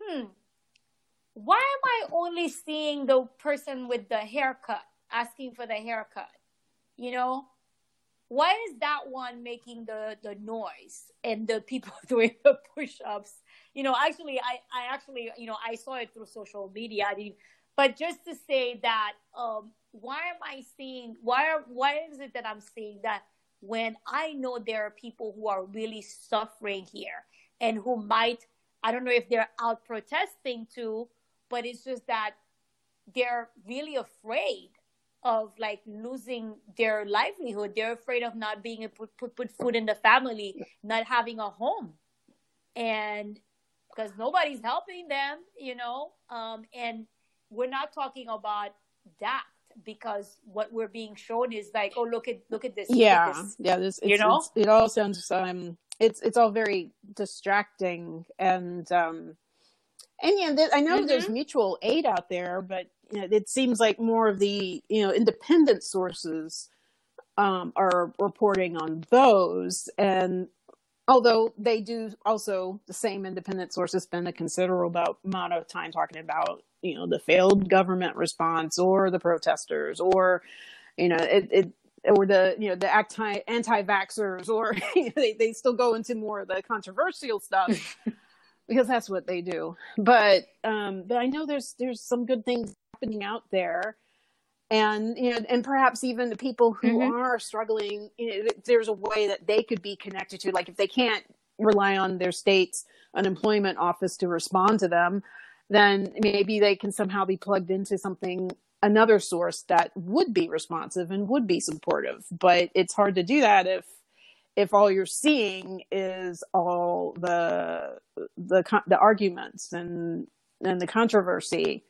Speaker 2: hmm, why am I only seeing the person with the haircut asking for the haircut? You know, why is that one making the the noise and the people doing the push-ups? You know, actually, I I actually you know I saw it through social media. I didn't, but just to say that, um, why am I seeing? Why are why is it that I'm seeing that when I know there are people who are really suffering here and who might I don't know if they're out protesting too but it's just that they're really afraid of like losing their livelihood. They're afraid of not being able to put, put food in the family, not having a home. And because nobody's helping them, you know, um, and we're not talking about that because what we're being shown is like, oh, look at look at this.
Speaker 1: Yeah,
Speaker 2: at this.
Speaker 1: yeah. This, you know, it all sounds um, it's it's all very distracting and um, and yeah, th- I know mm-hmm. there's mutual aid out there, but you know, it seems like more of the you know independent sources um, are reporting on those. And although they do also the same independent sources spend a considerable amount of time talking about you know the failed government response or the protesters or you know it, it or the you know the anti anti vaxxers or you know, they, they still go into more of the controversial stuff because that's what they do. But um, but I know there's there's some good things happening out there, and you know, and perhaps even the people who mm-hmm. are struggling, you know, there's a way that they could be connected to. Like if they can't rely on their state's unemployment office to respond to them, then maybe they can somehow be plugged into something another source that would be responsive and would be supportive. But it's hard to do that if if all you're seeing is all the the the arguments and and the controversy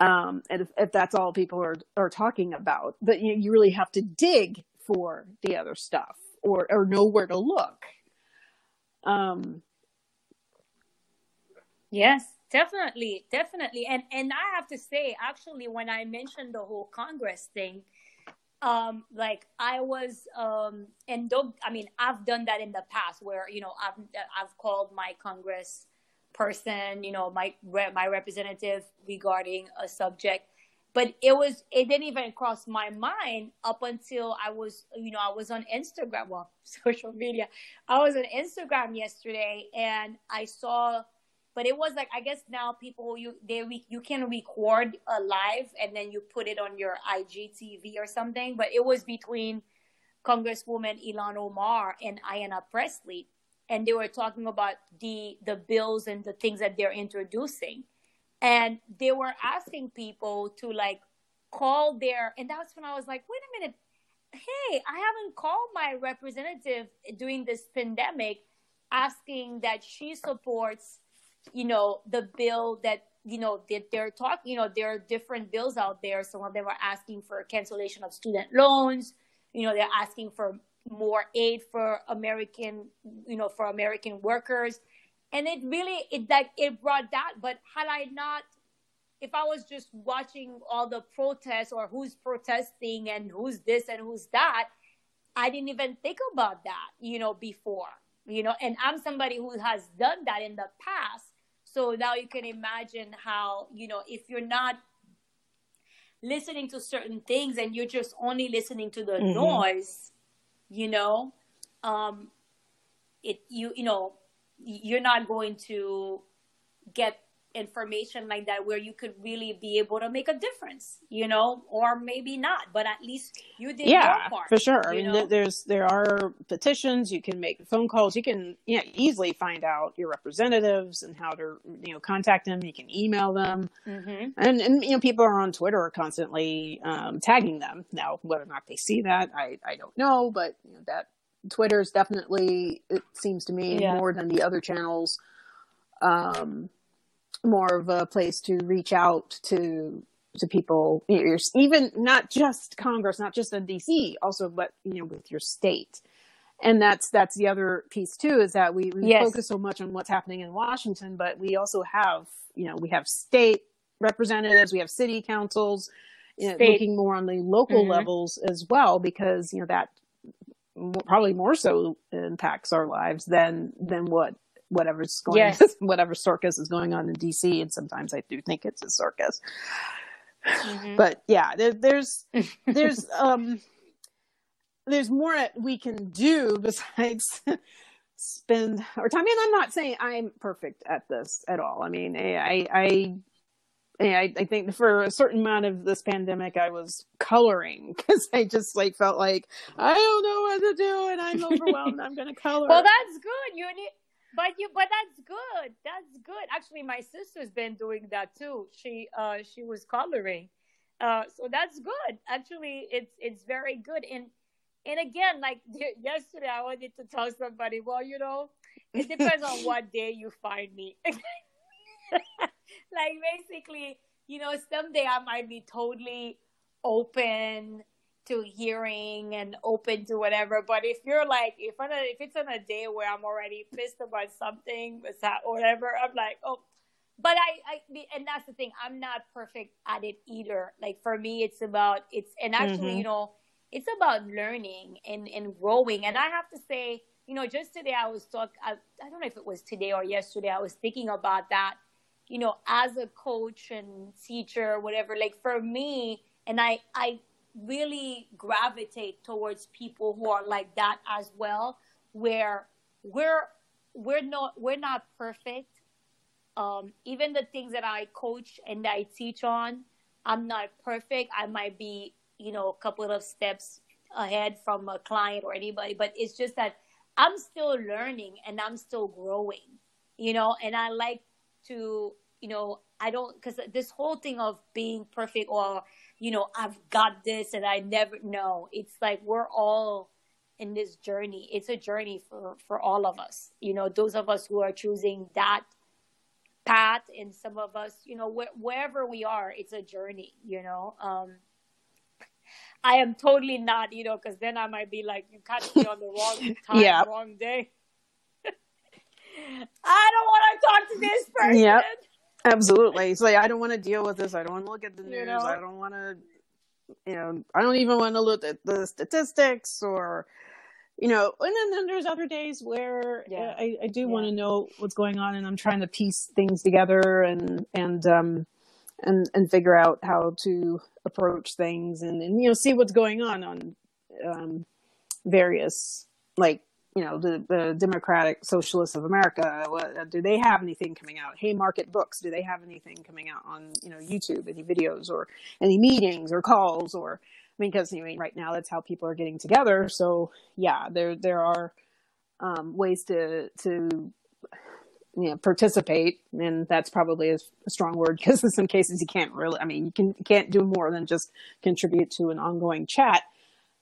Speaker 1: um and if, if that's all people are are talking about but you, you really have to dig for the other stuff or or know where to look. Um
Speaker 2: yes definitely definitely. And and i have to say actually when i mentioned the whole congress thing um like i was um and don't i mean i've done that in the past where you know i've i've called my congress person you know my my representative regarding a subject. But it was it didn't even cross my mind up until i was you know i was on instagram well social media. I was on instagram yesterday and i saw but it was like I guess now people you they you can record a live and then you put it on your IGTV or something. But it was between Congresswoman Ilhan Omar and Ayanna Pressley, and they were talking about the the bills and the things that they're introducing, and they were asking people to like call their and that's when I was like, wait a minute, hey, I haven't called my representative during this pandemic asking that she supports you know, the bill that, you know, that they're talking, you know, there are different bills out there. Some of them are asking for cancellation of student loans. You know, they're asking for more aid for American, you know, for American workers. And it really, it like, it brought that. But had I not, if I was just watching all the protests or who's protesting and who's this and who's that, I didn't even think about that, you know, before, you know, and I'm somebody who has done that in the past. So now you can imagine how, you know, if you're not listening to certain things and you're just only listening to the mm-hmm. noise, you know, um, it, you, you know, you're not going to get information like that where you could really be able to make a difference, you know, or maybe not, but at least you did
Speaker 1: yeah,
Speaker 2: part,
Speaker 1: for sure. I mean, know? there's there are petitions. You can make phone calls. You can you know, easily find out your representatives and how to you know contact them. You can email them, mm-hmm. and and you know people are on Twitter constantly um, tagging them. Now, whether or not they see that, I I don't know, but you know, that Twitter is definitely it seems to me yeah. more than the other channels. Um, more of a place to reach out to to people, even not just Congress, not just in DC, also but you know with your state. And that's that's the other piece too is that we, we yes. focus so much on what's happening in Washington, but we also have you know we have state representatives, we have city councils, you know, looking more on the local mm-hmm. levels as well because you know that probably more so impacts our lives than than what whatever's going yes. whatever circus is going on in DC and sometimes I do think it's a circus. Mm-hmm. But yeah, there, there's there's um there's more we can do besides spend our time. And I'm not saying I'm perfect at this at all. I mean, I I I, I think for a certain amount of this pandemic, I was coloring because I just like felt like I don't know what to do and I'm overwhelmed. I'm going to color.
Speaker 2: Well, that's good. You need but you but that's good. That's good. Actually my sister's been doing that too. She uh she was coloring. Uh so that's good. Actually it's it's very good. And and again like yesterday i wanted to tell somebody well you know it depends on what day you find me. Like basically you know someday i might be totally open to hearing and open to whatever. But if you're like, if on a, if it's on a day where I'm already pissed about something, or whatever, I'm like, oh. But I, I, and that's the thing. I'm not perfect at it either. Like for me, it's about it's, and actually, mm-hmm. you know, it's about learning and and growing. And I have to say, you know, just today I was talk. I, I don't know if it was today or yesterday. I was thinking about that. You know, as a coach and teacher, whatever. Like for me, and I, I really gravitate towards people who are like that as well, where we're we're not we're not perfect. Um, even the things that I coach and I teach on, I'm not perfect. I might be, you know, a couple of steps ahead from a client or anybody, but it's just that I'm still learning and I'm still growing, you know, and I like to, you know, I don't, because this whole thing of being perfect or you know, I've got this and I never know. It's like we're all in this journey. It's a journey for, for all of us. You know, those of us who are choosing that path and some of us, you know, wh- wherever we are, it's a journey, you know. Um, I am totally not, you know, because then I might be like, you catch me on the wrong time, yeah. wrong day. I don't want to talk to this person.
Speaker 1: Yep. Absolutely. It's like I don't want to deal with this. I don't want to look at the news. You know? I don't want to, you know, I don't even want to look at the statistics or, you know. And then, then there's other days where yeah. I, I do yeah. want to know what's going on, and I'm trying to piece things together and and um and and figure out how to approach things and and you know see what's going on on um various like you know the, the democratic socialists of america what, do they have anything coming out? Haymarket books do they have anything coming out on you know youtube? Any videos or any meetings or calls or i mean because I mean, right now that's how people are getting together. So yeah there there are um, ways to to you know participate and that's probably a, a strong word because in some cases you can't really i mean you can you can't do more than just contribute to an ongoing chat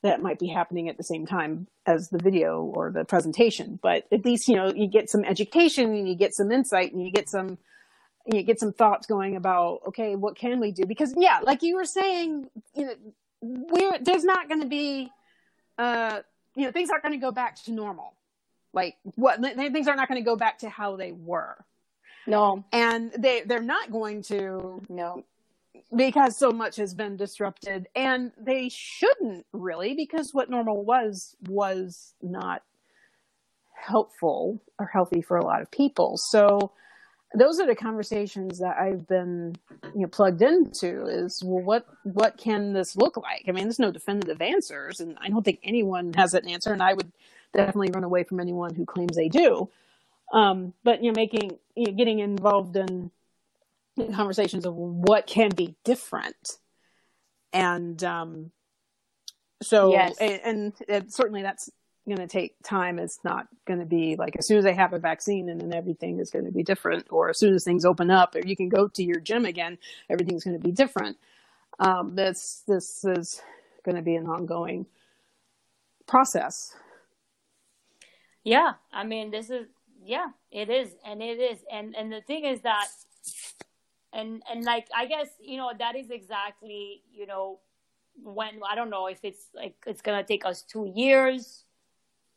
Speaker 1: that might be happening at the same time as the video or the presentation. But at least, you know, you get some education and you get some insight and you get some, you get some thoughts going about, okay, what can we do? Because yeah, like you were saying, you know, we're, there's not going to be, uh, you know, things aren't going to go back to normal. Like what, things are not going to go back to how they were.
Speaker 2: No.
Speaker 1: And they, they're not going to,
Speaker 2: no
Speaker 1: because so much has been disrupted and they shouldn't really because what normal was was not helpful or healthy for a lot of people. So those are the conversations that I've been you know plugged into is well what what can this look like? I mean there's no definitive answers and I don't think anyone has an answer and I would definitely run away from anyone who claims they do. Um, but you know making you know, getting involved in conversations of what can be different. And um, so,
Speaker 2: Yes.
Speaker 1: and, and it, certainly that's going to take time. It's not going to be like as soon as they have a vaccine and then everything is going to be different, or as soon as things open up, or you can go to your gym again, everything's going to be different. Um, this this is going to be an ongoing process.
Speaker 2: Yeah, I mean, this is yeah, it is, and it is, and and the thing is that, and and like I guess you know that is exactly you know when I don't know if it's like it's gonna take us two years,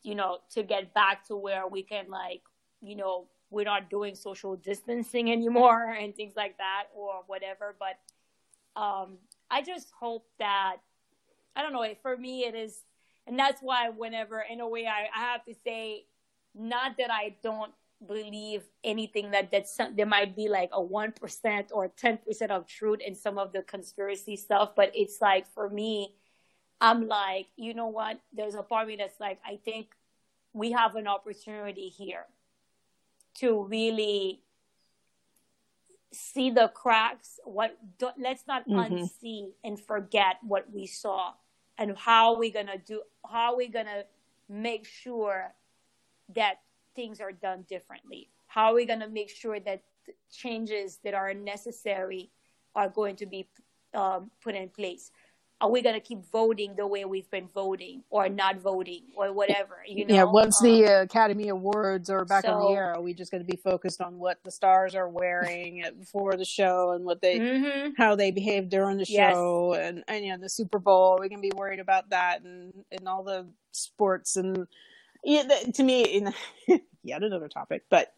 Speaker 2: you know, to get back to where we can like you know we're not doing social distancing anymore and things like that or whatever, but um, I just hope that I don't know. For me, it is and that's why whenever in a way I, I have to say not that i don't believe anything that that some, there might be like a 1% or 10% of truth in some of the conspiracy stuff but it's like for me i'm like you know what there's a part of me that's like i think we have an opportunity here to really see the cracks what don't, let's not
Speaker 1: Mhm.
Speaker 2: unsee and forget what we saw and how we gonna do how we gonna make sure that things are done differently how are we gonna make sure that the changes that are necessary are going to be um, put in place are we gonna keep voting the way we've been voting or not voting or whatever you know
Speaker 1: yeah, once
Speaker 2: Um,
Speaker 1: the uh, Academy Awards are back on the
Speaker 2: so-
Speaker 1: air, are we just going to be focused on what the stars are wearing before the show and what they
Speaker 2: mhm.
Speaker 1: how they behave during the
Speaker 2: Yes.
Speaker 1: show and, and you know the Super Bowl. We can be worried about that and and all the sports and yeah, the, to me, in, yet another topic. But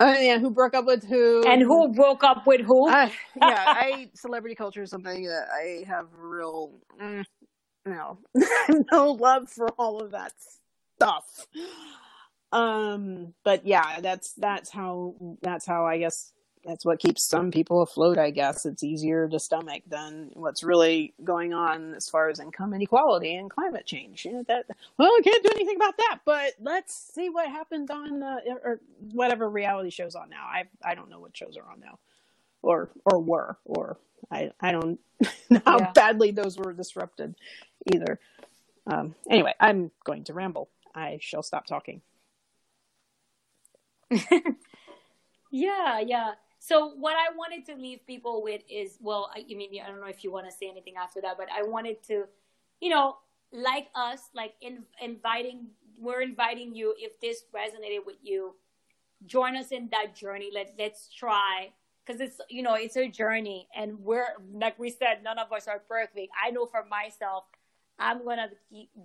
Speaker 1: uh, yeah, who broke up with who
Speaker 2: and who broke up with who
Speaker 1: I, yeah, I celebrity culture is something that I have real mm, no no love for all of that stuff. Um, but yeah, that's that's how that's how I guess that's what keeps some people afloat. I guess it's easier to stomach than what's really going on as far as income inequality and climate change. You know that well, I can't do anything about that, but let's see what happens on uh, or whatever reality shows on now. I I don't know what shows are on now or or were or I I don't know how
Speaker 2: Yeah.
Speaker 1: badly those were disrupted either. Um, anyway, I'm going to ramble. I shall stop talking.
Speaker 2: Yeah, yeah. So what I wanted to leave people with is, well, I, I mean, I don't know if you want to say anything after that, but I wanted to, you know, like us, like in, inviting, we're inviting you. If this resonated with you, join us in that journey. Let let's try because it's you know it's a journey, and we're like we said, none of us are perfect. I know for myself, I'm gonna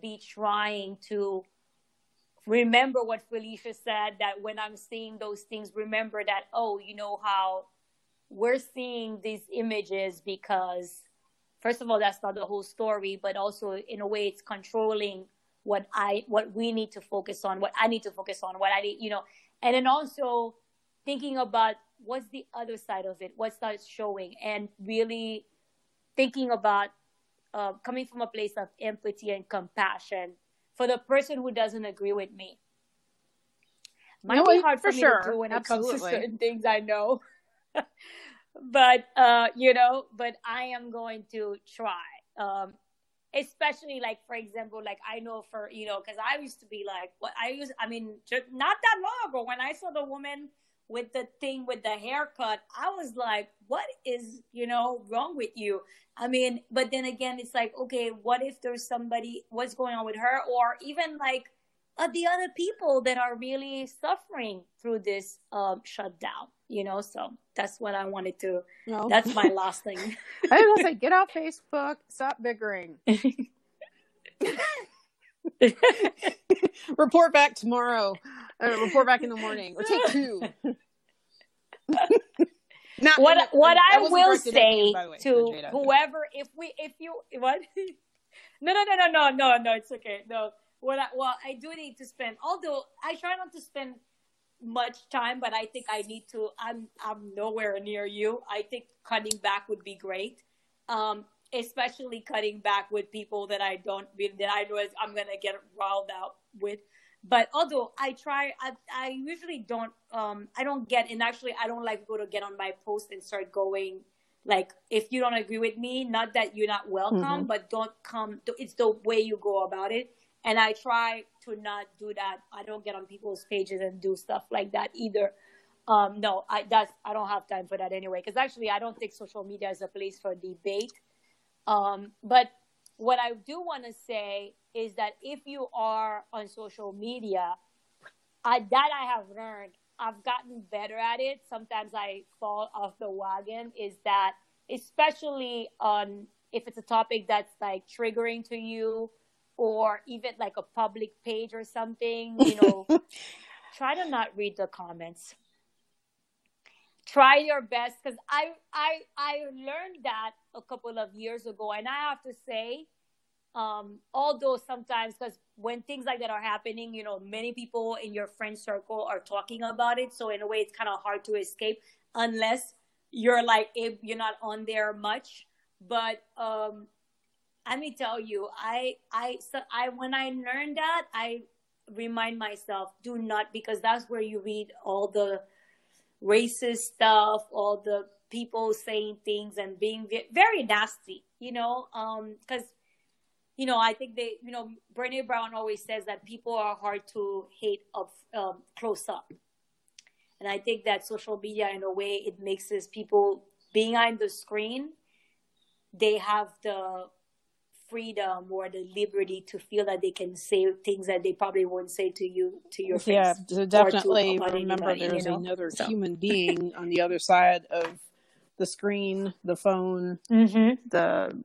Speaker 2: be trying to remember what Felicia said that when I'm seeing those things, remember that, oh, you know how we're seeing these images because, first of all, that's not the whole story, but also in a way it's controlling what I, what we need to focus on, what I need to focus on, what I need, you know, and then also thinking about what's the other side of it, what's that showing, and really thinking about uh, coming from a place of empathy and compassion for the person who doesn't agree with me. Might
Speaker 1: No,
Speaker 2: be hard for,
Speaker 1: for
Speaker 2: me
Speaker 1: sure.
Speaker 2: to do when it comes to certain things I know. but uh, you know, but I am going to try. Um, especially like for example, like I know for you know, because I used to be like, what I used, I mean, just not that long ago when I saw the woman with the thing with the haircut, I was like, what is you know wrong with you? I mean, but then again, it's like, okay, what if there's somebody, what's going on with her? Or even like uh, the other people that are really suffering through this um, shutdown, you know? So that's what I wanted to,
Speaker 1: No.
Speaker 2: that's my last thing.
Speaker 1: I was gonna get off Facebook, stop bickering. report back tomorrow. Uh, report back in the morning, or take two. Not,
Speaker 2: what
Speaker 1: that-
Speaker 2: what I
Speaker 1: wasn't
Speaker 2: will
Speaker 1: directed at you,
Speaker 2: say
Speaker 1: by way,
Speaker 2: to
Speaker 1: Jada.
Speaker 2: whoever, if we, if you, what? no, no, no, no, no, no, no. It's okay. No, what? I, well, I do need to spend. Although I try not to spend much time, but I think I need to. I'm I'm nowhere near you. I think cutting back would be great. Um, especially cutting back with people that I don't that I know is I'm gonna get riled out with. But although I try, I, I usually don't, um, I don't get, and actually I don't like people to get on my post and start going like, if you don't agree with me, not that you're not welcome, mm-hmm. but don't come, it's the way you go about it. And I try to not do that. I don't get on people's pages and do stuff like that either. Um, no, I that's I don't have time for that anyway. Because actually, I don't think social media is a place for debate. Um, but what I do want to say is that if you are on social media, I, that I have learned, I've gotten better at it. Sometimes I fall off the wagon. Is that especially on if it's a topic that's like triggering to you, or even like a public page or something, you know, try to not read the comments try your best because I, I I learned that a couple of years ago, and I have to say, um, although sometimes because when things like that are happening, you know, many people in your friend circle are talking about it, so in a way, it's kind of hard to escape unless you're like if you're not on there much. But um, let me tell you, I I so I when I learned that, I remind myself do not because that's where you read all the racist stuff, all the people saying things and being very nasty, you know, because, um, you know, I think they, you know, Brene Brown always says that people are hard to hate up um, close up. And I think that social media, in a way, it makes us people behind the screen, they have the freedom or the liberty to feel that they can say things that they probably wouldn't say to you to your face.
Speaker 1: Yeah, so definitely remember anybody, there's you know? another so. human being on the other side of the screen, the phone, mm-hmm. the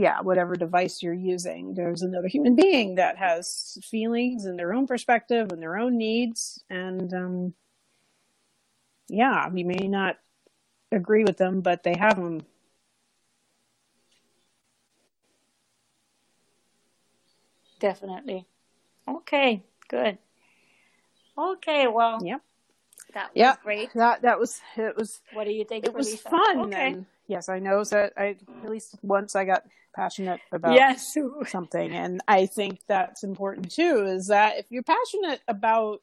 Speaker 1: yeah, whatever device you're using. There's another human being that has feelings and their own perspective and their own needs, and um, yeah, we may not agree with them, but they have them
Speaker 2: Definitely. Okay, good. Okay, well.
Speaker 1: Yep.
Speaker 2: That was yep. great.
Speaker 1: That that was it was
Speaker 2: What do you think?
Speaker 1: It was fun. Okay. And yes, I know that I at least once I got passionate about
Speaker 2: yes.
Speaker 1: something and I think that's important too is that if you're passionate about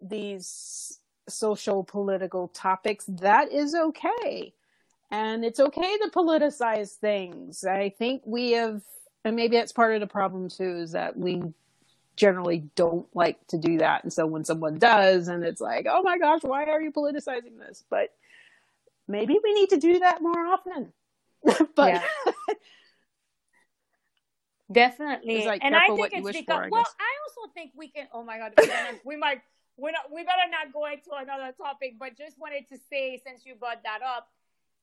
Speaker 1: these social political topics that is okay and it's okay to politicize things i think we have and maybe that's part of the problem too is that we generally don't like to do that. And so when someone does and it's like oh my gosh why are you politicizing this? But maybe we need to do that more often. But
Speaker 2: definitely. Like, and i think it's because for, I well i also think we can oh my god we might we're not, we better not go into another topic but just wanted to say since you brought that up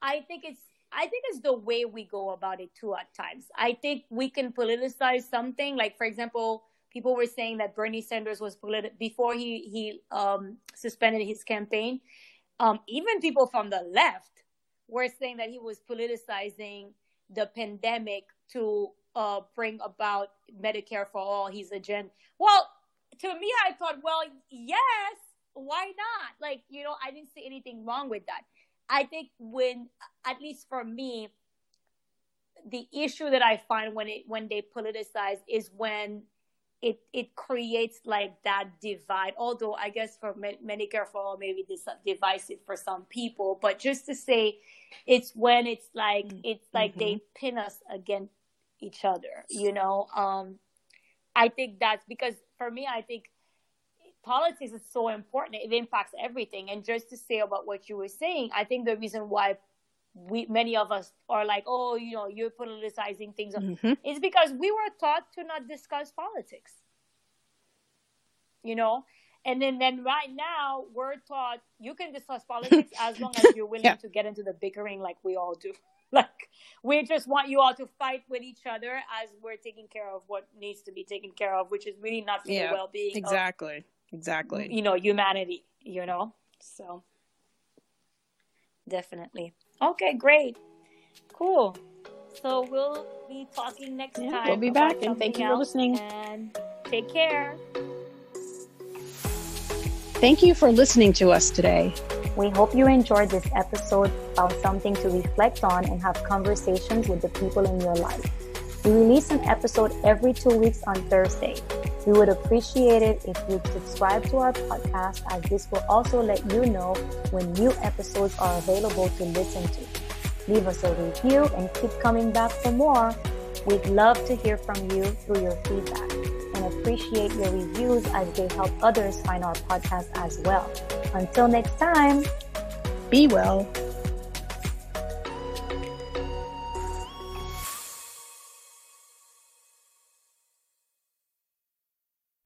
Speaker 2: i think it's I think it's the way we go about it too at times. I think we can politicize something. Like, for example, people were saying that Bernie Sanders was political before he, he um, suspended his campaign. Um, even people from the left were saying that he was politicizing the pandemic to uh, bring about Medicare for all, his agenda. Well, to me, I thought, well, yes, why not? Like, you know, I didn't see anything wrong with that. I think when, at least for me, the issue that I find when it when they politicize is when it it creates like that divide. Although I guess for Medicare for all, maybe this divisive for some people, but just to say, it's when it's like mm-hmm. it's like mm-hmm. they pin us against each other. You know, um, I think that's because for me, I think politics is so important. It impacts everything. And just to say about what you were saying, I think the reason why we many of us are like, oh, you know, you're politicizing things, mm-hmm. is because we were taught to not discuss politics. You know, and then then right now we're taught you can discuss politics as long as you're willing yeah. to get into the bickering like we all do. like we just want you all to fight with each other as we're taking care of what needs to be taken care of, which is really not for yeah, the well-being.
Speaker 1: Exactly. Of, exactly
Speaker 2: you know humanity you know so definitely okay great. Cool. So we'll be talking next yeah, time
Speaker 1: we'll be back and thank you for listening.
Speaker 2: and take care.
Speaker 1: Thank you for listening to us today.
Speaker 2: We hope you enjoyed this episode found something to reflect on and have conversations with the people in your life. We release an episode every two weeks on thursday We would appreciate it if you'd subscribe to our podcast as this will also let you know when new episodes are available to listen to. Leave us a review and keep coming back for more. We'd love to hear from you through your feedback and appreciate your reviews as they help others find our podcast as well. Until next time,
Speaker 1: be well.